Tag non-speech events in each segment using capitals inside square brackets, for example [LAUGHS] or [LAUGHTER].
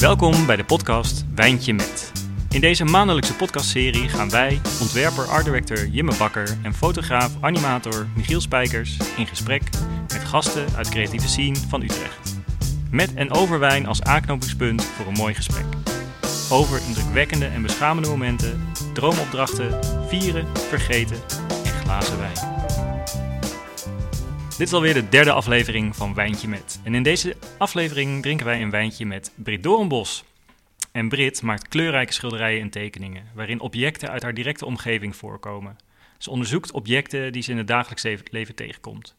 Welkom bij de podcast Wijntje Met. In deze maandelijkse podcastserie gaan wij, ontwerper, art director Jimme Bakker en fotograaf, animator Michiel Spijkers in gesprek met gasten uit creatieve scene van Utrecht. Met en over wijn als aanknopingspunt voor een mooi gesprek. Over indrukwekkende en beschamende momenten, droomopdrachten, vieren, vergeten en glazen wijn. Dit is alweer de derde aflevering van Wijntje Met. En in deze aflevering drinken wij een wijntje met Brit Doornbos. En Brit maakt kleurrijke schilderijen en tekeningen, waarin objecten uit haar directe omgeving voorkomen. Ze onderzoekt objecten die ze in het dagelijks leven tegenkomt.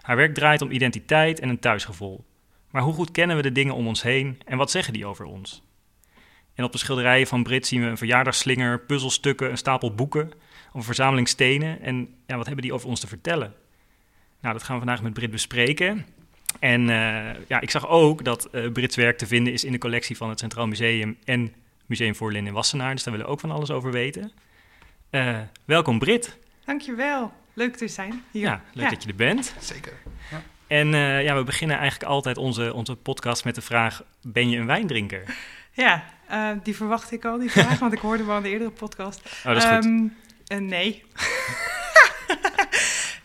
Haar werk draait om identiteit en een thuisgevoel. Maar hoe goed kennen we de dingen om ons heen en wat zeggen die over ons? En op de schilderijen van Brit zien we een verjaardagsslinger, puzzelstukken, een stapel boeken, een verzameling stenen. En ja, wat hebben die over ons te vertellen? Nou, dat gaan we vandaag met Brit bespreken. En uh, ja, ik zag ook dat uh, Brits werk te vinden is in de collectie van het Centraal Museum en Museum Voorlin in Wassenaar. Dus daar willen we ook van alles over weten. Uh, welkom Brit. Dankjewel. Leuk te zijn hier. Ja, leuk ja. dat je er bent. Zeker. Ja. En ja, we beginnen eigenlijk altijd onze, onze podcast met de vraag: ben je een wijndrinker? Ja, die verwacht ik al, die vraag, [LAUGHS] want ik hoorde wel in de eerdere podcast. Oh, dat is goed. Um, nee.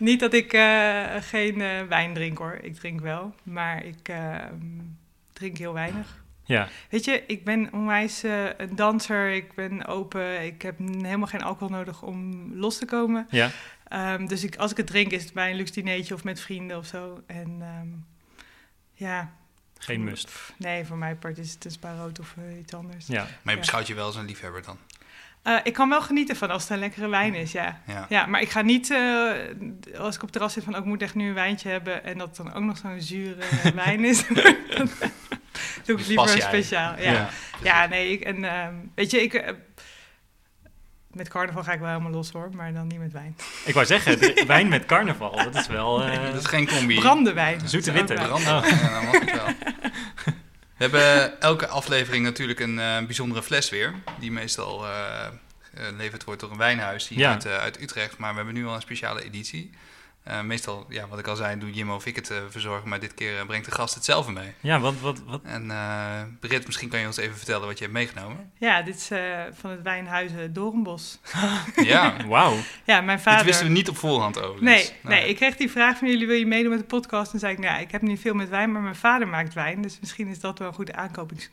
Niet dat ik uh, geen uh, wijn drink hoor. Ik drink wel, maar ik uh, drink heel weinig. Ja. Weet je, ik ben onwijs een danser. Ik ben open. Ik heb helemaal geen alcohol nodig om los te komen. Ja. Um, dus ik, als ik het drink, is het bij een luxe dinertje of met vrienden of zo. En um, ja. Geen must. Nee, voor mij part is het een spaarrood of iets anders. Ja. Maar je beschouwt je wel als een liefhebber dan? Uh, ik kan wel genieten van als het een lekkere wijn is, ja. Ja, ja maar ik ga niet, uh, als ik op het terras zit, van ook oh, moet echt nu een wijntje hebben en dat dan ook nog zo'n zure [LAUGHS] wijn is. [LAUGHS] doe ik liever speciaal. Ja, ja. ja nee, ik, en uh, weet je, ik, uh, met carnaval ga ik wel helemaal los hoor, maar dan niet met wijn. [LAUGHS] Ik wou zeggen, de, wijn met carnaval, dat is wel... Nee, dat is geen combi. Brandewijn. Zoete witte. Branden, oh. ja, dan mag het wel. We hebben elke aflevering natuurlijk een uh, bijzondere fles weer. Die meestal geleverd wordt door een wijnhuis hier ja. uit, uit, Utrecht. Maar we hebben nu al een speciale editie. Meestal, ja, wat ik al zei, doe Jimmo of ik het verzorgen. Maar dit keer brengt de gast het zelf mee. Ja, wat... wat, wat? En Britt, misschien kan je ons even vertellen wat je hebt meegenomen. Ja, dit is van het wijnhuizen Doornbos. [LAUGHS] ja, wauw. Ja, mijn vader... Dit wisten we niet op voorhand over. Nee, nee, nee, ik kreeg die vraag van jullie, wil je meedoen met de podcast? En zei ik, nou ik heb niet veel met wijn, maar mijn vader maakt wijn. Dus misschien is dat wel een goed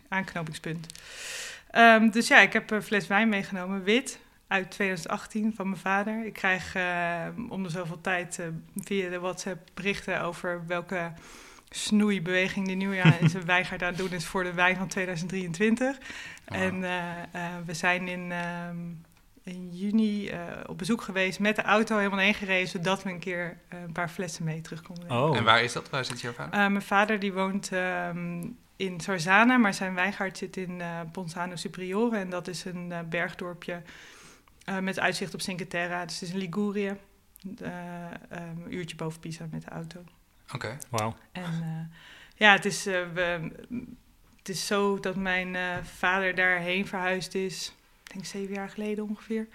aanknopingspunt. Um, dus ja, ik heb een fles wijn meegenomen, wit, uit 2018 van mijn vader. Ik krijg uh, om de zoveel tijd uh, via de WhatsApp berichten over welke snoeibeweging die aan in zijn weigert aan het doen is voor de wijn van 2023. Wow. En uh, we zijn in in juni uh, op bezoek geweest met de auto helemaal heen gereden, zodat we een keer uh, een paar flessen mee terug konden. Oh. En waar is dat? Waar zit jouw vader? Uh, mijn vader die woont um, in Sarzana, maar zijn wijngaard zit in Ponzano Superiore en dat is een bergdorpje met uitzicht op Cinque Terre. Dus het is in Ligurië, um, een uurtje boven Pisa met de auto. Oké. Okay. Wauw. En ja, het is, we, het is zo dat mijn vader daarheen verhuisd is ik denk zeven jaar geleden ongeveer.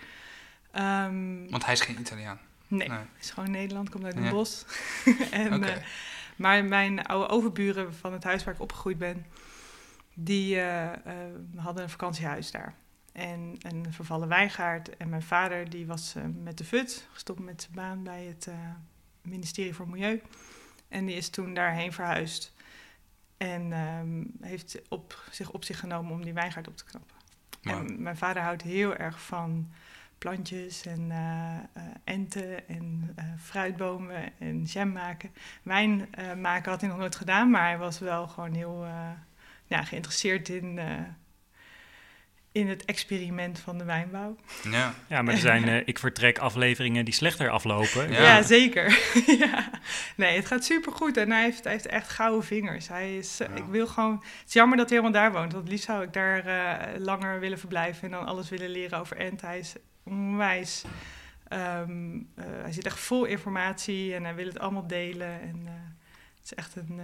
Um, Want hij is geen Italiaan? Nee, nee. is gewoon Nederland, komt uit het ja. bos. [LAUGHS] en, okay. uh, maar mijn oude overburen van het huis waar ik opgegroeid ben, die uh, uh, hadden een vakantiehuis daar. En een vervallen wijngaard. En mijn vader die was met de VUT, gestopt met zijn baan bij het ministerie voor Milieu. En die is toen daarheen verhuisd. En um, heeft op, zich op zich genomen om die wijngaard op te knappen. En mijn vader houdt heel erg van plantjes en uh, uh, enten en fruitbomen en jam maken. Wijn maken had hij nog nooit gedaan, maar hij was wel gewoon heel ja, geïnteresseerd in, in het experiment van de wijnbouw. Ja, ja maar er zijn ik vertrek afleveringen die slechter aflopen. Ja, ja zeker. [LAUGHS] ja. Nee, het gaat supergoed en hij heeft, hij heeft echt gouden vingers. Hij is, ja. ik wil gewoon, het is jammer dat hij helemaal daar woont, want het liefst zou ik daar uh, langer willen verblijven en dan alles willen leren over Ent. Hij is onwijs, um, uh, hij zit echt vol informatie en hij wil het allemaal delen. En uh, het is echt een,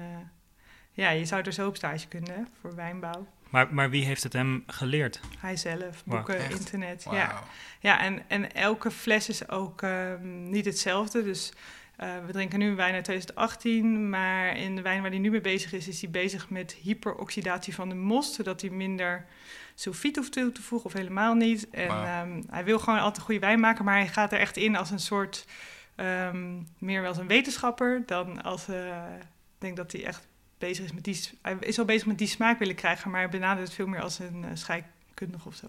ja, je zou er zo op stage kunnen voor wijnbouw. Maar, maar wie heeft het hem geleerd? Hij zelf, boeken, wow. internet. Wow. Ja, ja en, en elke fles is ook um, niet hetzelfde. Dus we drinken nu een wijn uit 2018, maar in de wijn waar hij nu mee bezig is, is hij bezig met hyperoxidatie van de most, zodat hij minder sulfiet hoeft toe te voegen of helemaal niet. En ehm, hij wil gewoon altijd een goede wijn maken, maar hij gaat er echt in als een soort, um, meer wel als een wetenschapper dan als, uh, ik denk dat hij echt bezig is met die, hij is al bezig met die smaak willen krijgen, maar hij benadert het veel meer als een uh, scheikundige of zo.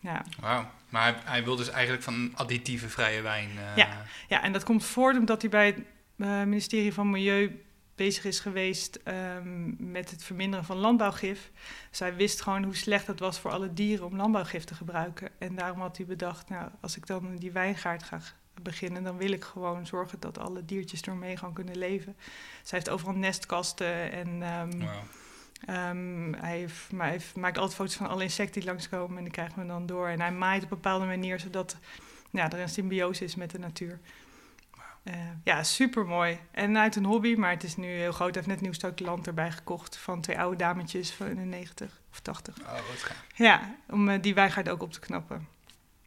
Ja. Wauw, maar hij, hij, wil dus eigenlijk van additieve vrije wijn. Uh... Ja. ja, en dat komt voort omdat hij bij het ministerie van Milieu bezig is geweest um, met het verminderen van landbouwgif. Zij wist gewoon hoe slecht het was voor alle dieren om landbouwgif te gebruiken. En daarom had hij bedacht, nou, als ik dan die wijngaard ga beginnen, dan wil ik gewoon zorgen dat alle diertjes ermee gaan kunnen leven. Zij heeft overal nestkasten en um, wow. um, hij, heeft, maar hij maakt altijd foto's van alle insecten die langskomen en die krijgen we dan door. En hij maait op een bepaalde manier zodat ja, er een symbiose is met de natuur. Uh, ja, super mooi. En uit een hobby, maar het is nu heel groot. Hij heeft net nieuw stuk land erbij gekocht van twee oude dametjes van de 90 of 80. Oh, wat gaaf. Ja, om uh, die wijngaard ook op te knappen.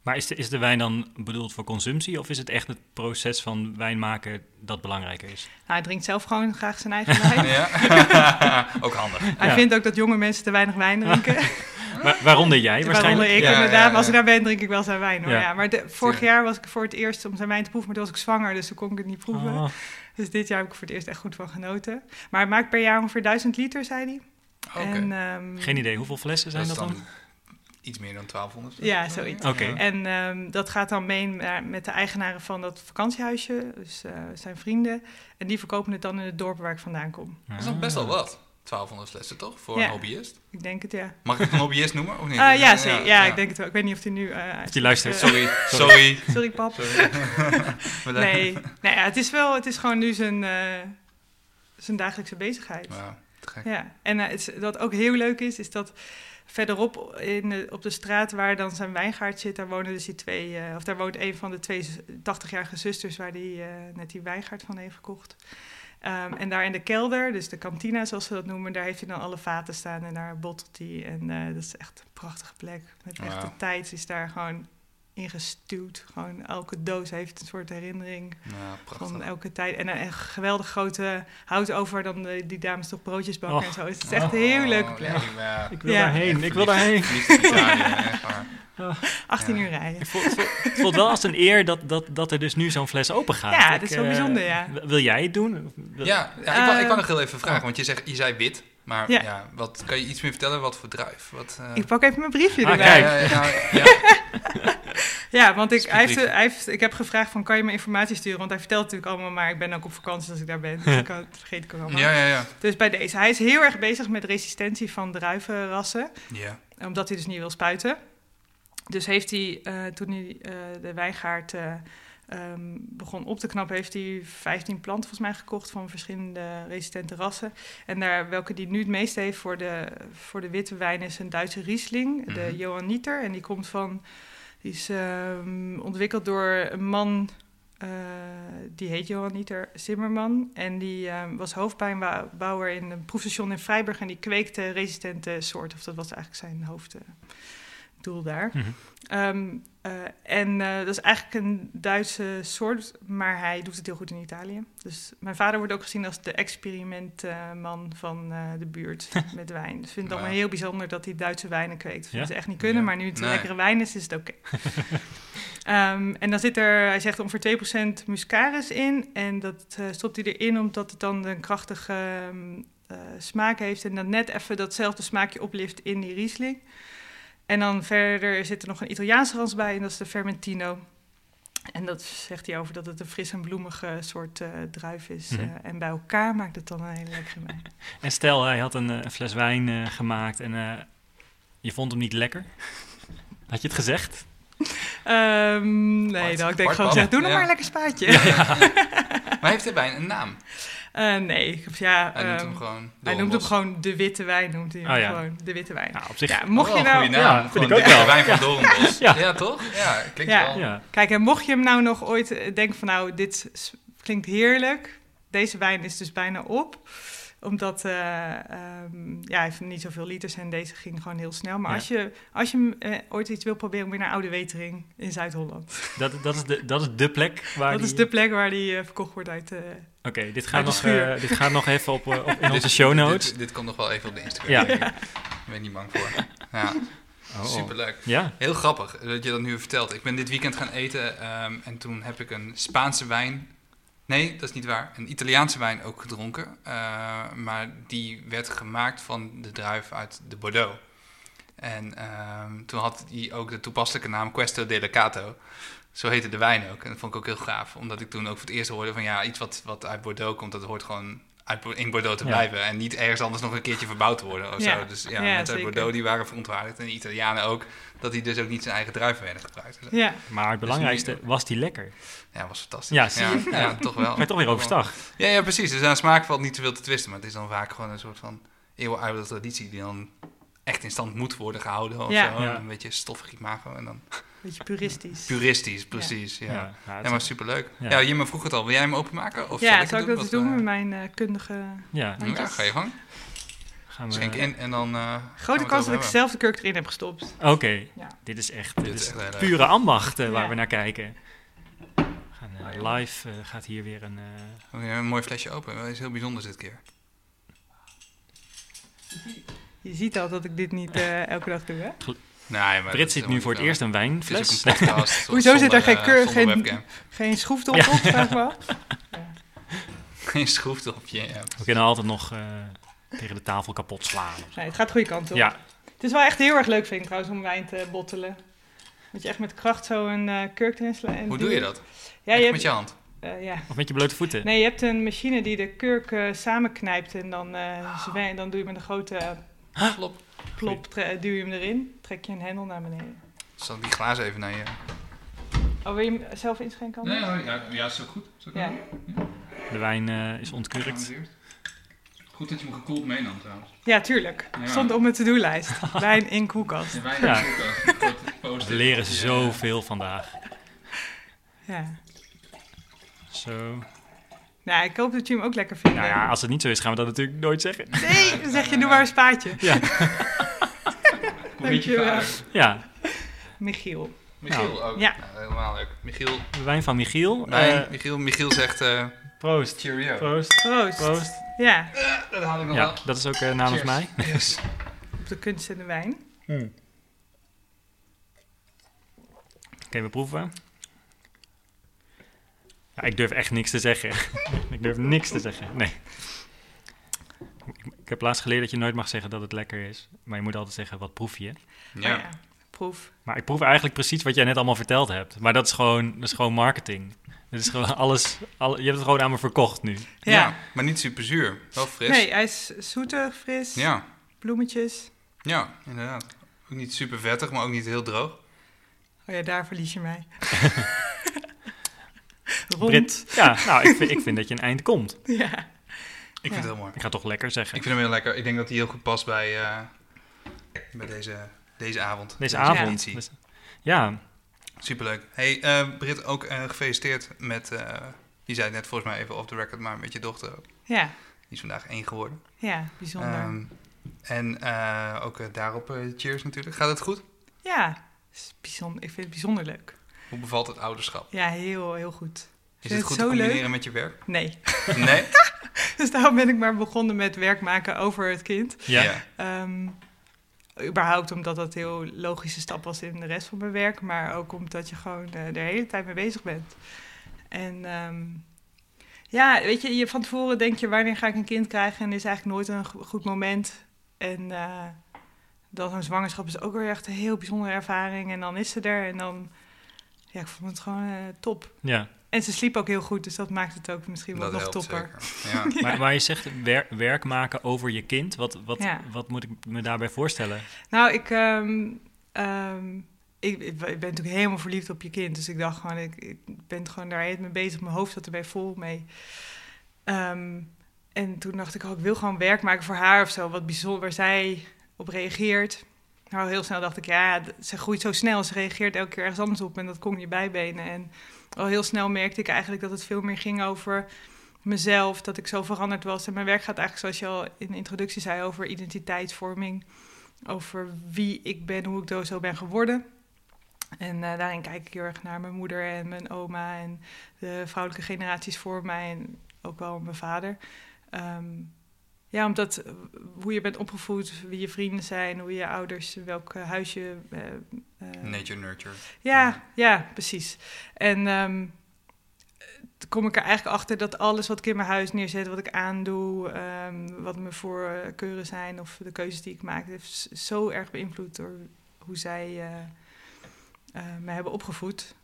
Maar is de, is de wijn dan bedoeld voor consumptie of is het echt het proces van wijn maken dat belangrijker is? Nou, hij drinkt zelf gewoon graag zijn eigen wijn. ja, [LAUGHS] ook handig. Hij ja. vindt ook dat jonge mensen te weinig wijn drinken. [LAUGHS] Waar, waaronder jij waarschijnlijk? Waaronder ik, ja, inderdaad. Als ik daar ben, drink ik wel zijn wijn. Hoor. Ja. maar de, vorig jaar was ik voor het eerst om zijn wijn te proeven, maar toen was ik zwanger, dus toen kon ik het niet proeven. Oh. Dus dit jaar heb ik voor het eerst echt goed van genoten. Maar hij maakt per jaar ongeveer 1000 liter, zei hij. Okay. En, um, Geen idee, hoeveel flessen zijn dat, dat dan? Iets meer dan 1200. Ja, zoiets. Okay. En um, dat gaat dan mee met de eigenaren van dat vakantiehuisje, dus uh, zijn vrienden. En die verkopen het dan in het dorp waar ik vandaan kom. Dat is nog best wel wat. 1200 flessen toch? Voor ja, een hobbyist? Ik denk het, ja. Mag ik het een hobbyist noemen? Of niet? Uh, ja, ja, ja, ik denk het wel. Ik weet niet of hij nu... Uh, of die luistert. Uh, [LAUGHS] sorry, sorry. sorry, pap. Sorry. [LAUGHS] nee, nee ja, het is wel... Het is gewoon nu zijn, zijn dagelijkse bezigheid. Ja, en het, wat ook heel leuk is, is dat verderop in de, op de straat waar dan zijn wijngaard zit, daar wonen dus die twee, uh, of daar woont een van de twee 80-jarige zusters waar die uh, net die wijngaard van heeft gekocht. Um, en daar in de kelder, dus de kantina zoals ze dat noemen, daar heeft hij dan alle vaten staan en daar bottelt hij. En uh, dat is echt een prachtige plek. Met echt de tijd is daar gewoon ingestuwd. Gewoon elke doos heeft een soort herinnering ja, van elke tijd. En een geweldig grote hout over dan de, die dames toch broodjes bakken oh. en zo. Dus het is echt een heel oh, leuke plek. Ja, ik wil ja. daarheen, ik wil daarheen. 18 [LAUGHS] uur rijden. Ik voel, het, voelt, het voelt wel als een eer dat, dat, dat er dus nu zo'n fles open gaat. Ja, ik, dat is wel uh, bijzonder, ja. Wil jij het doen? Wil... Ja, ja ik, wou, ik wou nog heel even vragen, want je, zegt, je zei wit. Maar ja. ja. wat, kan je iets meer vertellen? Wat voor druif? Wat, uh... Ik pak even mijn briefje ah, erbij. Kijk. Ja, ja, ja, [LAUGHS] want ik, hij heeft, hij heeft, ik heb gevraagd van, kan je me informatie sturen? Want hij vertelt natuurlijk allemaal, maar ik ben ook op vakantie als ik daar ben. Dus ik [LAUGHS] kan, vergeet ik ook allemaal. Ja, ja, ja. Dus bij deze. Hij is heel erg bezig met resistentie van druivenrassen. Ja. Omdat hij dus niet wil spuiten. Dus heeft hij, uh, toen hij uh, de wijngaard uh, um, begon op te knappen, heeft hij 15 planten volgens mij gekocht van verschillende resistente rassen. En daar, welke die nu het meeste heeft voor de, voor de witte wijn is een Duitse Riesling, mm -hmm. de Johanniter. En die komt van, die is um, ontwikkeld door een man, die heet Johanniter Zimmerman. En die um, was hoofdpijnbouwer in een proefstation in Freiburg en die kweekte resistente soorten. Of dat was eigenlijk zijn hoofd doel daar. Mm -hmm. um, uh, en uh, dat is eigenlijk een Duitse soort, maar hij doet het heel goed in Italië. Dus mijn vader wordt ook gezien als de experimentman uh, van de buurt [LAUGHS] met wijn. Dus ik vind het allemaal heel bijzonder dat hij Duitse wijnen kweekt. Dat ja? ze echt niet kunnen, ja. maar nu het nee. lekkere wijn is, is het oké. Okay. [LAUGHS] um, en dan zit er, hij zegt ongeveer 2% muscaris in. En dat stopt hij erin omdat het dan een krachtige um, smaak heeft. En dan net even datzelfde smaakje oplift in die Riesling. En dan verder zit er nog een Italiaanse rans bij en dat is de Fermentino. En dat zegt hij over dat het een fris en bloemige soort uh, druif is. Mm -hmm. uh, en bij elkaar maakt het dan een hele lekkere wijn. [LAUGHS] En stel, hij had een, een fles wijn uh, gemaakt en je vond hem niet lekker. [LAUGHS] Had je het gezegd? Um, nee, dan had ik gewoon gezegd, doe nog ja. maar een lekker spaatje. Ja, ja. [LAUGHS] maar heeft de wijn een naam? Uh, nee, ja, hij noemt um, hem gewoon. Hij noemt hem gewoon de witte wijn, noemt hij hem oh, ja. gewoon de witte wijn. Ja, op zich. Ja, mocht oh, je nou, naam. Ja, vind ik ook de wel. wijn van Ja. Doornbos. [LAUGHS] Ja. Ja. toch? Ja, klinkt Ja. wel. Ja. Kijk, en mocht je hem nou nog ooit denken van, nou, dit klinkt heerlijk. Deze wijn is dus bijna op. omdat uh, um, ja, hij heeft niet zoveel liters en deze ging gewoon heel snel. Maar als je, als je uh, ooit iets wil proberen, moet je naar Oude Wetering in Zuid-Holland. Dat, dat, is de, dat is de plek waar Dat die... is de plek waar die uh, verkocht wordt uit Oké, dit, gaat nog, dit gaat nog even op, op [LAUGHS] in onze show notes. Dit, dit, komt nog wel even op de Instagram. Ja. [LAUGHS] Ik ben niet bang voor. Ja. Oh. Superleuk. Ja. Heel grappig dat je dat nu vertelt. Ik ben dit weekend gaan eten um, en toen heb ik een Spaanse wijn Nee, dat is niet waar. Een Italiaanse wijn ook gedronken. Uh, maar die werd gemaakt van de druif uit de Bordeaux. En uh, toen had die ook de toepasselijke naam Questo Delicato. Zo heette de wijn ook. En dat vond ik ook heel gaaf. Omdat ik toen ook voor het eerst hoorde van ja, iets wat, wat uit Bordeaux komt, dat hoort gewoon uit, in Bordeaux te blijven. Ja. En niet ergens anders nog een keertje verbouwd te worden of ja. zo. Dus ja, ja mensen uit. Bordeaux die waren verontwaardigd. En de Italianen ook. Dat die dus ook niet zijn eigen druiven werden gebruikt. Dus, Ja. Maar het belangrijkste, Dus nu- was die lekker? Ja, was fantastisch. Ja, zie je? Ja, ja, toch wel. Ga je toch weer overstag? Ja, ja, precies. Dus aan smaak valt niet zoveel te twisten. Maar het is dan vaak gewoon een soort van eeuwenoude traditie die dan echt in stand moet worden gehouden of Ja. zo. Ja. Een beetje stoffig imago en dan Beetje puristisch. puristisch, precies. Ja, ja. Ja, het- maar superleuk. Ja. Ja, Jimmy vroeg het al. Wil jij hem openmaken? Of ja, zal zou ik dat eens Wat, doen eh, met mijn eh, kundige... ja, Ja, ga je gang. gaan we... Schenk in en dan... eh, gaan we Grote kans dat ik zelf de kurk erin heb gestopt. Oké, Ja. dit is echt, dit Dit is echt pure ambacht waar Ja. we naar kijken. We gaan, eh, live gaat hier weer een... hebben. Ja, een mooi flesje open. Dat is heel bijzonder dit keer. Je ziet al dat ik dit niet eh, elke dag doe, hè? Nee, maar Brit is ziet nu voor het eerst een wijnfles. een podcast. [LAUGHS] Hoezo zit er geen keur- zonder geen- webcam. Geen schroefdop [LAUGHS] Ja. op, vraag me af. [LAUGHS] Geen schroefdopje. Ja. We kunnen altijd nog eh, tegen de tafel kapot slaan. Nee, het gaat de goede kant op. Ja, Het is wel echt heel erg leuk, vind ik trouwens, om wijn te bottelen. Dat je echt met kracht zo een eh, kurk erin slaat. en Hoe die- doe je dat? Ja, je hebt, met je hand? eh, ja. of met je blote voeten. Nee, je hebt een machine die de kurk samenknijpt en dan, eh zwe- dan doe je met een grote eh, Klop. Plop, tre- duw je hem erin, trek je een hendel naar beneden. Zal ik die glazen even naar je... Oh, wil je hem zelf inschenken? Anne? ja, ja, is ook goed. Is ook Ja. De wijn eh, is ontkurkt. Goed dat je hem gekoeld meenam trouwens. ja, tuurlijk. Ja. Stond op mijn to-do-lijst. [LAUGHS] Wijn in koelkast. wijn Ja. koelkast. [LAUGHS] We leren zoveel vandaag. Ja. Zo. Nou, ik hoop dat je hem ook lekker vindt. Nou ja, als het niet zo is, gaan we dat natuurlijk nooit zeggen. Nee, [LAUGHS] dan zeg je, doe maar een spaatje. Ja, [LAUGHS] Dankjewel. ja. Michiel. Michiel ook. Ja. Nou, helemaal leuk. Michiel, de wijn van Michiel. wijn, Eh, Michiel, Michiel zegt eh proost. cheerio. Proost. Proost. Proost. Ja, Dat haal ik nog Ja, wel. dat is ook eh, namens Cheers. mij. Yes. [LAUGHS] op de kunst en de wijn. Oké, we proeven. Ja, ik durf echt niks te zeggen. [LAUGHS] ik durf niks te zeggen. Nee. Ik, ik heb laatst geleerd dat je nooit mag zeggen dat het lekker is. Maar je moet altijd zeggen, wat proef je? Ja. Oh ja, proef. Maar ik proef eigenlijk precies wat jij net allemaal verteld hebt. Maar dat is gewoon, dat is gewoon marketing. Dat is gewoon alles, alle, je hebt het gewoon aan me verkocht nu. Ja. Ja. maar niet super zuur. Wel fris. Nee, hij is zoetig, fris, Ja. bloemetjes. ja, inderdaad. Ook niet super vettig, maar ook niet heel droog. Oh ja, daar verlies je mij. [LAUGHS] Brit. Ja, nou, ik vind, ik vind dat je een eind komt. [LAUGHS] Ja. Ik vind het heel mooi. Ik ga toch lekker zeggen. Ik vind hem heel lekker. Ik denk dat hij heel goed past bij, eh, bij deze, deze avond. Deze Ja. avond. Dus- ja, Superleuk. Hey, eh Britt, ook eh, gefeliciteerd met, eh, je zei het net volgens mij even off the record, maar met je dochter ook. Ja, Die is vandaag één geworden. ja, bijzonder. Ehm, en eh, ook daarop cheers natuurlijk. Gaat het goed? ja, is bijzonder, ik vind het bijzonder leuk. Hoe bevalt het ouderschap? Ja, heel, heel goed. Is het goed te combineren leuk. met je werk? Nee. Nee? [LAUGHS] Dus daarom ben ik maar begonnen met werk maken over het kind. ja. Ehm, überhaupt omdat dat een heel logische stap was in de rest van mijn werk, maar ook omdat je gewoon eh, de hele tijd mee bezig bent. En ehm, ja, weet je, je van tevoren denk je wanneer ga ik een kind krijgen en is eigenlijk nooit een go- goed moment. En eh, dan een zwangerschap is ook weer echt een heel bijzondere ervaring en dan is ze er en dan, ja, ik vond het gewoon eh, top. ja. En ze sliep ook heel goed, dus dat maakt het ook misschien wel nog topper. zeker. [LAUGHS] Ja. Maar, maar je zegt wer- werk maken over je kind. Wat, wat, Ja. wat moet ik me daarbij voorstellen? Nou, ik, ehm, ehm, ik, ik ben natuurlijk helemaal verliefd op je kind. Dus ik dacht gewoon, ik, ik ben gewoon daar mee bezig. Mijn hoofd zat erbij vol mee. Ehm, en toen dacht ik, oh, ik wil gewoon werk maken voor haar of zo. Wat bijzonder, waar zij op reageert. Nou, heel snel dacht ik, ja, ze groeit zo snel. Ze reageert elke keer ergens anders op en dat kon je bijbenen. En al heel snel merkte ik eigenlijk dat het veel meer ging over mezelf, dat ik zo veranderd was. En mijn werk gaat eigenlijk, zoals je al in de introductie zei, over identiteitsvorming. Over wie ik ben, hoe ik zo ben geworden. En uh, daarin kijk ik heel erg naar mijn moeder en mijn oma en de vrouwelijke generaties voor mij en ook wel mijn vader. Um, ja, omdat eh, hoe je bent opgevoed, wie je vrienden zijn, hoe je ouders, welk huis je... Uh, Nature nurture. Ja, ja, precies. En um, kom ik er eigenlijk achter dat alles wat ik in mijn huis neerzet, wat ik aandoe, um, wat mijn voorkeuren zijn of de keuzes die ik maak, heeft zo erg beïnvloed door hoe zij uh, uh, me hebben opgevoed.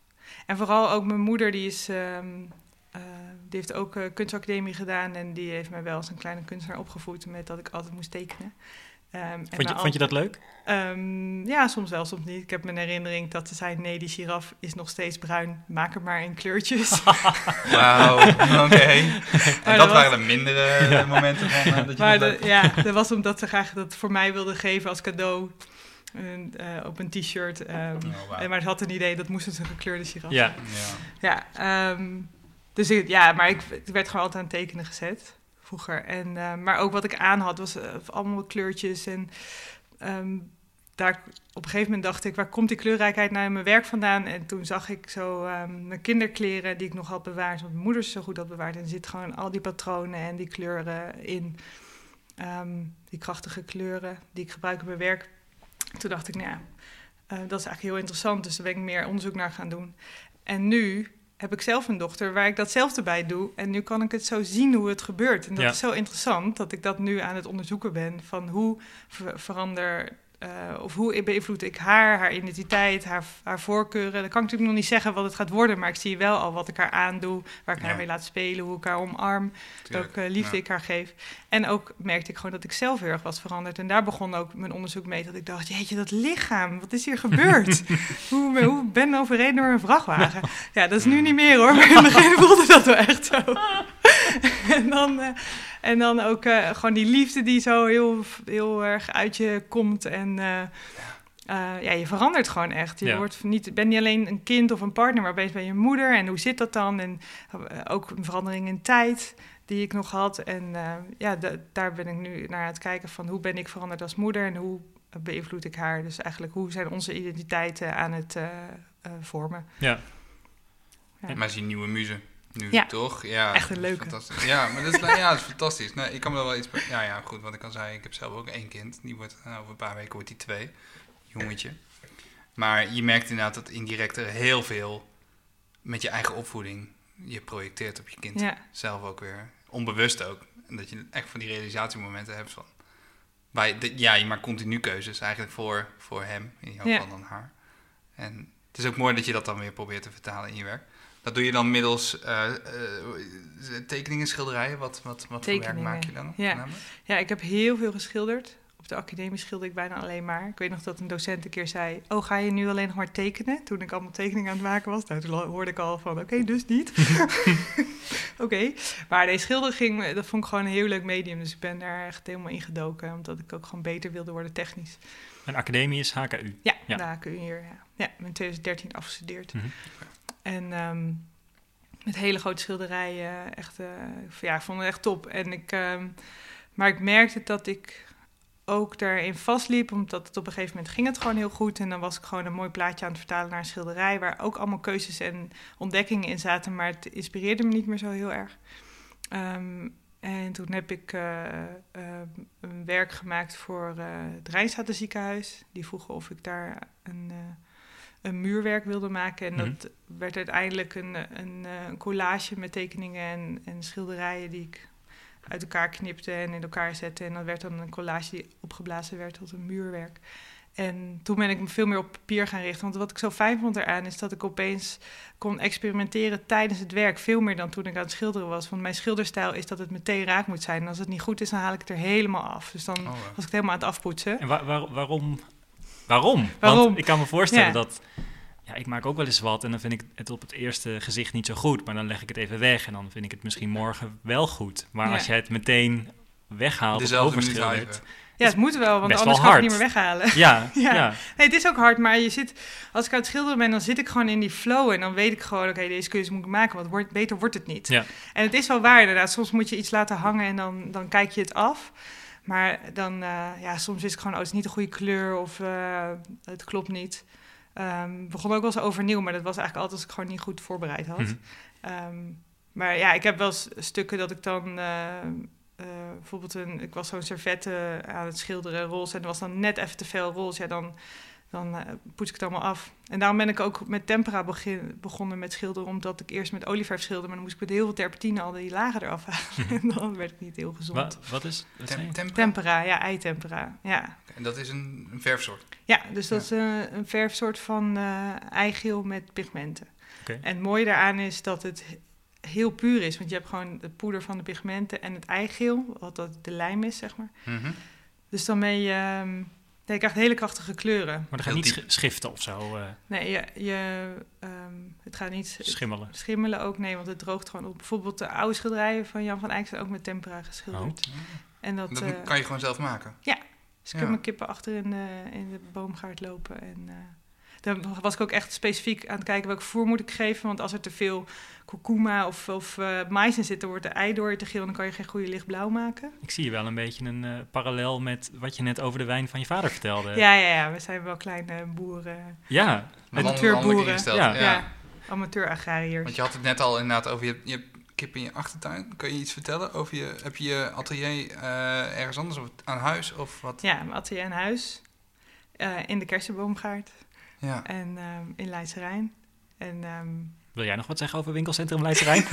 En vooral ook mijn moeder, die, is, um, uh, die heeft ook kunstacademie gedaan en die heeft mij wel als een kleine kunstenaar opgevoed met dat ik altijd moest tekenen. Um, vond, je, vond je dat leuk? Um, ja, soms wel, soms niet. Ik heb mijn herinnering dat ze zei: nee, die giraf is nog steeds bruin. Maak hem maar in kleurtjes. [LAUGHS] Wauw, oké. [LAUGHS] En dat, waren de mindere [LAUGHS] ja. momenten van uh, dat je maar dat de, Ja, dat was omdat ze graag dat voor mij wilde geven als cadeau. En, uh, op een t-shirt. Um, oh, wow. en, maar het had een idee dat moest het een gekleurde giraf ja. Ja, ja dus ja, maar ik, werd gewoon altijd aan tekenen gezet vroeger. En, uh, maar ook wat ik aan had, was uh, allemaal kleurtjes. En um, daar, op een gegeven moment dacht ik, waar komt die kleurrijkheid naar in mijn werk vandaan? En toen zag ik zo um, mijn kinderkleren die ik nog had bewaard, want mijn moeder ze zo goed had bewaard. En er zit gewoon al die patronen en die kleuren in. Um, die krachtige kleuren die ik gebruik in mijn werk. Toen dacht ik, nou ja, uh, dat is eigenlijk heel interessant. Dus daar ben ik meer onderzoek naar gaan doen. En nu heb ik zelf een dochter waar ik datzelfde bij doe. En nu kan ik het zo zien hoe het gebeurt. En dat ja. is zo interessant dat ik dat nu aan het onderzoeken ben. Van hoe ver verander uh, of hoe beïnvloed ik haar, haar identiteit, haar, haar voorkeuren. Dan kan ik natuurlijk nog niet zeggen wat het gaat worden, maar ik zie wel al wat ik haar aandoe, waar ik ja. haar mee laat spelen, hoe ik haar omarm, welke uh, liefde ja. ik haar geef. En ook merkte ik gewoon dat ik zelf heel erg was veranderd. En daar begon ook mijn onderzoek mee, dat ik dacht, jeetje, dat lichaam, wat is hier gebeurd? [LAUGHS] hoe, hoe ben overreden door een vrachtwagen? Ja, dat is nu niet meer hoor, maar in het begin voelde dat wel echt zo. [LAUGHS] [LAUGHS] en dan... Uh, en dan ook uh, gewoon die liefde die zo heel, heel erg uit je komt. En uh, uh, ja, je verandert gewoon echt. Je ja. wordt niet, bent niet alleen een kind of een partner, maar opeens ben je moeder. En hoe zit dat dan? En ook een verandering in tijd die ik nog had. En ja, de, daar ben ik nu naar aan het kijken van hoe ben ik veranderd als moeder en hoe beïnvloed ik haar. Dus eigenlijk hoe zijn onze identiteiten aan het vormen. Ja. ja. Maar zien nieuwe muzen nu, ja. toch? Ja, echt een leuke. Ja, maar dat is, ja, dat is fantastisch. Nee, ik kan me wel iets... Ja, ja, goed, wat ik al zei, ik heb zelf ook één kind. Die wordt, nou, over een paar weken wordt die twee. Jongetje. Maar je merkt inderdaad dat indirect er heel veel met je eigen opvoeding je projecteert op je kind. Ja. Zelf ook weer. Onbewust ook. En dat je echt van die realisatiemomenten hebt van... Bij de, ja, je maakt continu keuzes eigenlijk voor, voor hem, in jouw geval ja. dan haar. En het is ook mooi dat je dat dan weer probeert te vertalen in je werk. Dat doe je dan middels uh, uh, tekeningen, schilderijen? Wat, wat, wat voor werk maak je dan? Ja. ja, ik heb heel veel geschilderd. Op de academie schilder ik bijna alleen maar. Ik weet nog dat een docent een keer zei... oh, ga je nu alleen nog maar tekenen? Toen ik allemaal tekeningen aan het maken was. Nou, toen hoorde ik al van, oké, okay, dus niet. [LAUGHS] oké. Okay. Maar nee, schilderen ging, dat vond ik gewoon een heel leuk medium. Dus ik ben daar echt helemaal in gedoken. Omdat ik ook gewoon beter wilde worden technisch. Een academie is HKU? Ja, ja. de HKU hier, ja. Ja, ik ben in 2013 afgestudeerd. Mm -hmm. En um, met hele grote schilderijen. Echt, uh, ja, ik vond het echt top. En ik, um, maar ik merkte dat ik ook daarin vastliep, omdat het op een gegeven moment ging het gewoon heel goed. En dan was ik gewoon een mooi plaatje aan het vertalen naar een schilderij, waar ook allemaal keuzes en ontdekkingen in zaten, maar het inspireerde me niet meer zo heel erg. Um, en toen heb ik uh, een werk gemaakt voor uh, het ziekenhuis. Die vroegen of ik daar een een muurwerk wilde maken. En dat mm. werd uiteindelijk een, een, een, collage met tekeningen en, en, schilderijen die ik uit elkaar knipte en in elkaar zette. En dat werd dan een collage die opgeblazen werd tot een muurwerk. En toen ben ik me veel meer op papier gaan richten. Want wat ik zo fijn vond eraan is dat ik opeens kon experimenteren tijdens het werk. Veel meer dan toen ik aan het schilderen was. Want mijn schilderstijl is dat het meteen raak moet zijn. En als het niet goed is, dan haal ik het er helemaal af. Dus dan oh, was ik het helemaal aan het afpoetsen. En waar, waar, waarom Waarom? Waarom? Want ik kan me voorstellen ja. dat... Ja, ik maak ook wel eens wat en dan vind ik het op het eerste gezicht niet zo goed. Maar dan leg ik het even weg en dan vind ik het misschien morgen wel goed. Maar ja. als je het meteen weghaalt of overschildert... Ja, het moet wel, want anders wel kan ik het hard. niet meer weghalen. Ja, [LAUGHS] Ja. ja. Nee, het is ook hard, maar je zit, als ik aan het schilderen ben, dan zit ik gewoon in die flow. En dan weet ik gewoon, oké, deze keuze moet ik maken, want wordt, beter wordt het niet. Ja. En het is wel waar, inderdaad. Soms moet je iets laten hangen en dan, dan kijk je het af. Maar dan, eh, ja, soms is het gewoon, oh, het is niet de goede kleur of eh, het klopt niet. We begonnen ook wel eens overnieuw, maar dat was eigenlijk altijd als ik gewoon niet goed voorbereid had. Mhm. Ehm, maar ja, ik heb wel eens stukken dat ik dan eh, bijvoorbeeld een, ik was zo'n servette aan het schilderen, roze, en er was dan net even te veel roze, ja, dan, dan eh, poets ik het allemaal af. En daarom ben ik ook met tempera begin, begonnen met schilderen, omdat ik eerst met olieverf schilderde, maar dan moest ik met heel veel terpentine al die lagen eraf halen. [LAUGHS] en dan werd het niet heel gezond. Wa- wat is wat? Tem- tempera. Tempera, ja, eitempera, ja. En dat is een, een verfsoort. Ja, dus dat Ja. is eh, een verfsoort van eh eigeel met pigmenten. Oké. En het mooie daaraan is dat het he- heel puur is. Want je hebt gewoon het poeder van de pigmenten en het eigeel, wat dat de lijm is, zeg maar. Mhm. Dus dan ben je... ehm, je krijgt hele krachtige kleuren. Maar er gaat niet schiften of zo eh, Nee, je, je, ehm, het gaat niet schimmelen. schimmelen ook. Nee, want het droogt gewoon op. Bijvoorbeeld de oude schilderijen van Jan van Eyck zijn ook met tempera geschilderd. En dat, Dat eh, kan je gewoon zelf maken. Dus ik Ja. mijn kippen achter in de, in de boomgaard lopen. En eh, dan was ik ook echt specifiek aan het kijken welk voer moet ik geven. Want als er te veel kurkuma of, of eh, mais in zit, dan wordt de eidoor te geel en dan kan je geen goede lichtblauw maken. Ik zie hier wel een beetje een eh, parallel met wat je net over de wijn van je vader vertelde. Ja, ja, ja, we zijn wel kleine boeren. Ja, Amateurboeren. Ja. Ja. Ja, amateur-agrariërs. Want je had het net al inderdaad over je, je hebt kip in je achtertuin. Kan je iets vertellen over je... Heb je je atelier eh, ergens anders of aan huis of wat? Ja, mijn atelier en huis. eh, in de kersenboomgaard Ja. en ehm, in Leidse Rijn. En ehm, wil jij nog wat zeggen over winkelcentrum Leidse Rijn?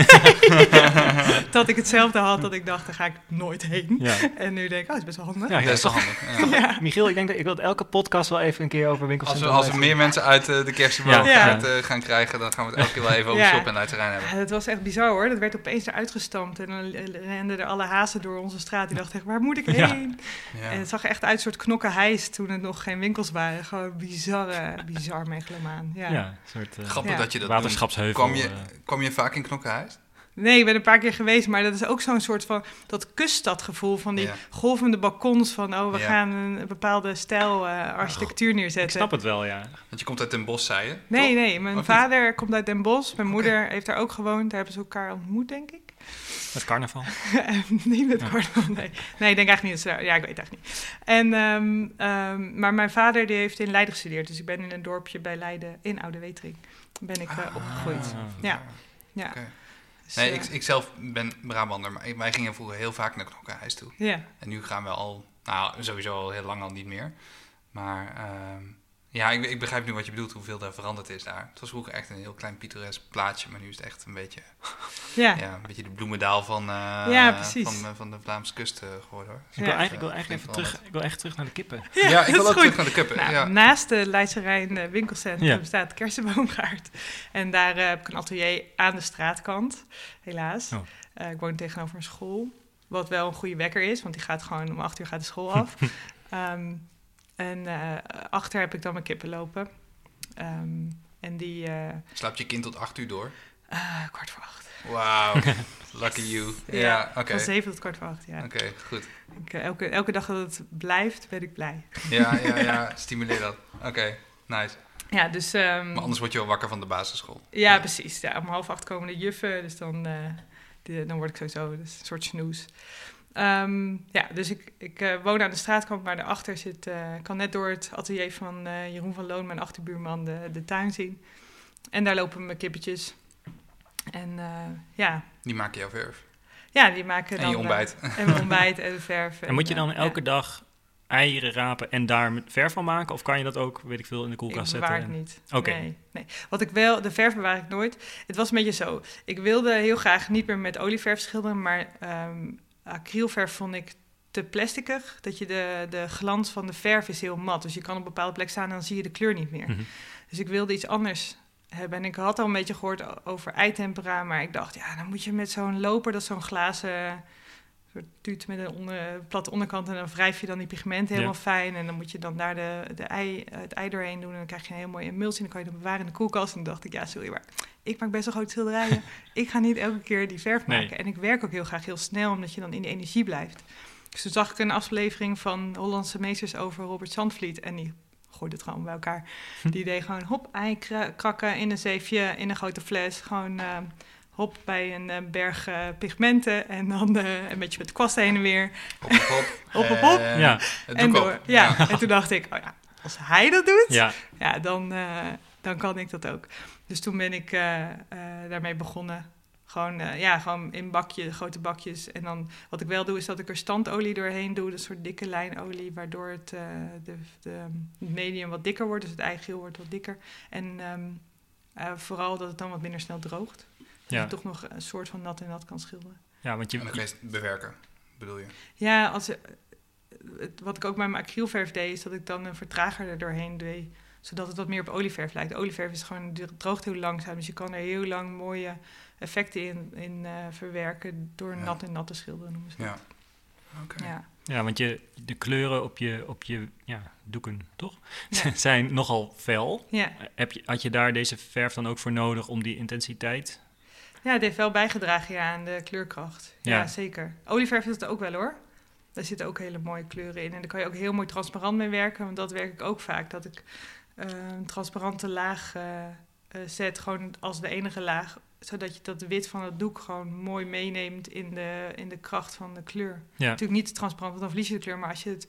[LAUGHS] dat ik hetzelfde had, dat ik dacht, daar ga ik nooit heen. ja. En nu denk ik, oh, dat is best wel handig. Ja, dat is toch handig. [LAUGHS] Ja. Michiel, ik denk dat ik wil elke podcast wel even een keer over Als winkelcentrum we, als we meer mensen uit eh, de kerstboom Ja. Ja. uit, eh, gaan krijgen, dan gaan we het elke keer wel even over Ja. shop en terrein hebben. Ja, dat was echt bizar hoor. Dat werd opeens eruit gestampt. En dan renden er alle hazen door onze straat. Die dachten echt, waar moet ik heen? Ja. En het zag echt uit een soort knokkenhijs toen er nog geen winkels waren. Gewoon bizarre, bizar megalomaan. Ja. Ja, een soort eh, Grappig Ja. dat je dat noemt. Kwam je, kwam je vaak in Knokkenhuis? Nee, ik ben een paar keer geweest. Maar dat is ook zo'n soort van dat kuststadgevoel. Van die Ja. golvende balkons. Van, oh, we Ja. gaan een bepaalde stijl eh, architectuur ik neerzetten. snap het wel, ja. Want je komt uit Den Bosch, zei je? Nee, toch? nee. Mijn Of niet? vader komt uit Den Bosch. Mijn moeder heeft daar ook gewoond. Daar hebben ze elkaar ontmoet, denk ik. Het carnaval. [LAUGHS] niet met Ja. carnaval, nee. Nee, ik denk eigenlijk niet. Dat ze, ja, ik weet het eigenlijk niet. En, ehm, ehm, maar mijn vader die heeft in Leiden gestudeerd. Dus ik ben in een dorpje bij Leiden, in Oude Wetering, ben ik eh, Ah. opgegroeid. Ja. Ja. Oké. Dus, Nee, eh, ik, ik zelf ben Brabander, maar wij gingen vroeger heel vaak naar Knokkenhuis toe. ja. En nu gaan we al, nou sowieso al heel lang al niet meer. Maar ehm, ja, ik, ik begrijp nu wat je bedoelt, hoeveel er veranderd is daar. Het was vroeger echt een heel klein pittoresk plaatsje, maar nu is het echt een beetje, [LAUGHS] Ja. ja. een beetje de bloemendaal van, eh, Ja, van, eh, van de Vlaamse kust eh, geworden hoor. Ik wil eigenlijk, ik wil eigenlijk even terug, ik wil echt terug naar de kippen. [LAUGHS] Ja, ik wil ook goed. terug naar de kuppen. Nou, ja. Naast de Leidse Rijn winkelcentrum Ja. staat Kersenboomgaard. En daar eh, heb ik een atelier aan de straatkant, helaas. Oh. Eh, ik woon tegenover een school. Wat wel een goede wekker is, want die gaat gewoon om acht uur gaat de school af. [LAUGHS] Ehm, en eh, achter heb ik dan mijn kippen lopen. Ehm, en die eh, Slaapt je kind tot acht uur door? eh, kwart voor acht. Wauw, [LAUGHS] lucky you. Ja, oké. Van zeven tot kwart voor acht, ja. Oké, goed. Ik, eh, elke, elke dag dat het blijft, ben ik blij. Ja, ja, ja, [LAUGHS] stimuleer dat. Oké, nice. Ja, dus... ehm, Maar anders word je wel wakker van de basisschool. Ja, precies. Ja, om half acht komen de juffen, dus dan, eh, die- dan word ik sowieso dus een soort snoes. Ehm, ja, dus ik, ik eh, woon aan de straatkant, maar daarachter zit... eh, ik kan net door het atelier van eh, Jeroen van Loon, mijn achterbuurman, de, de tuin zien. En daar lopen mijn kippetjes. En eh, ja. Die maken jouw verf. ja, die maken En dan... je ontbijt. en mijn ontbijt en de verf. En moet je dan elke ja. dag eieren rapen en daar met verf van maken? Of kan je dat ook, weet ik veel, in de koelkast ik zetten? bewaar het en- niet. Oké. Nee, nee. Wat ik wel, de verf bewaar ik nooit. Het was een beetje zo. Ik wilde heel graag niet meer met olieverf schilderen, maar ehm acrylverf vond ik te plasticig. Dat je de, de glans van de verf is heel mat. Dus je kan op een bepaalde plek staan en dan zie je de kleur niet meer. Mhm. Dus ik wilde iets anders hebben. En ik had al een beetje gehoord over eitempera, maar ik dacht, ja, dan moet je met zo'n loper, dat zo'n glazen soort tuut met een onder, platte onderkant en dan wrijf je dan die pigmenten helemaal Ja. fijn en dan moet je dan daar de, de ei, het ei doorheen doen en dan krijg je een heel mooie emulsie en dan kan je dat bewaren in de koelkast. En dan dacht ik, ja, sorry, maar ik maak best wel grote schilderijen. [LAUGHS] ik ga niet elke keer die verf Nee. maken. En ik werk ook heel graag heel snel, omdat je dan in die energie blijft. Dus toen zag ik een aflevering van Hollandse Meesters over Robert Zandvliet. En die gooide het gewoon bij elkaar. Die deed gewoon hop, ei krakken in een zeefje, in een grote fles. Gewoon uh, hop bij een uh, berg uh, pigmenten. En dan een beetje met de kwast heen en weer. Hop, hop, hop. [LAUGHS] hop, hop, hop. ja. En, door, ja. en toen dacht ik, oh ja, als hij dat doet, ja. Ja, dan, dan kan ik dat ook. Dus toen ben ik daarmee begonnen. Gewoon, uh, ja, gewoon in bakje, grote bakjes. En dan wat ik wel doe, is dat ik er standolie doorheen doe. Een soort dikke lijnolie, waardoor het, uh, de, de, medium wat dikker wordt. Dus het eigeel wordt wat dikker. En um, uh, vooral dat het dan wat minder snel droogt. Dat ja. je toch nog een soort van nat en nat kan schilderen. Ja, want je... En dan kan je bewerken, bedoel je? Ja, als, het, wat ik ook met mijn acrylverf deed, is dat ik dan een vertrager er doorheen deed zodat het wat meer op olieverf lijkt. Olieverf is gewoon, droogt heel langzaam, dus je kan er heel lang mooie effecten in, in uh, verwerken door Ja. nat en nat te schilderen, noemen ze dat. Ja. Oké. Ja. Ja, want je, de kleuren op je, op je ja, doeken, toch? Ja. [LAUGHS] zijn nogal fel. Ja. Heb je, had je daar deze verf dan ook voor nodig om die intensiteit? ja, het heeft wel bijgedragen ja, aan de kleurkracht. Ja, Ja. zeker. Olieverf is het ook wel hoor. Daar zitten ook hele mooie kleuren in. En daar kan je ook heel mooi transparant mee werken. Want dat werk ik ook vaak. Dat ik eh, een transparante laag eh, eh, zet, gewoon als de enige laag. Zodat je dat wit van het doek gewoon mooi meeneemt in de, in de kracht van de kleur. Ja, Natuurlijk niet transparant, want dan verlies je de kleur. Maar als je het,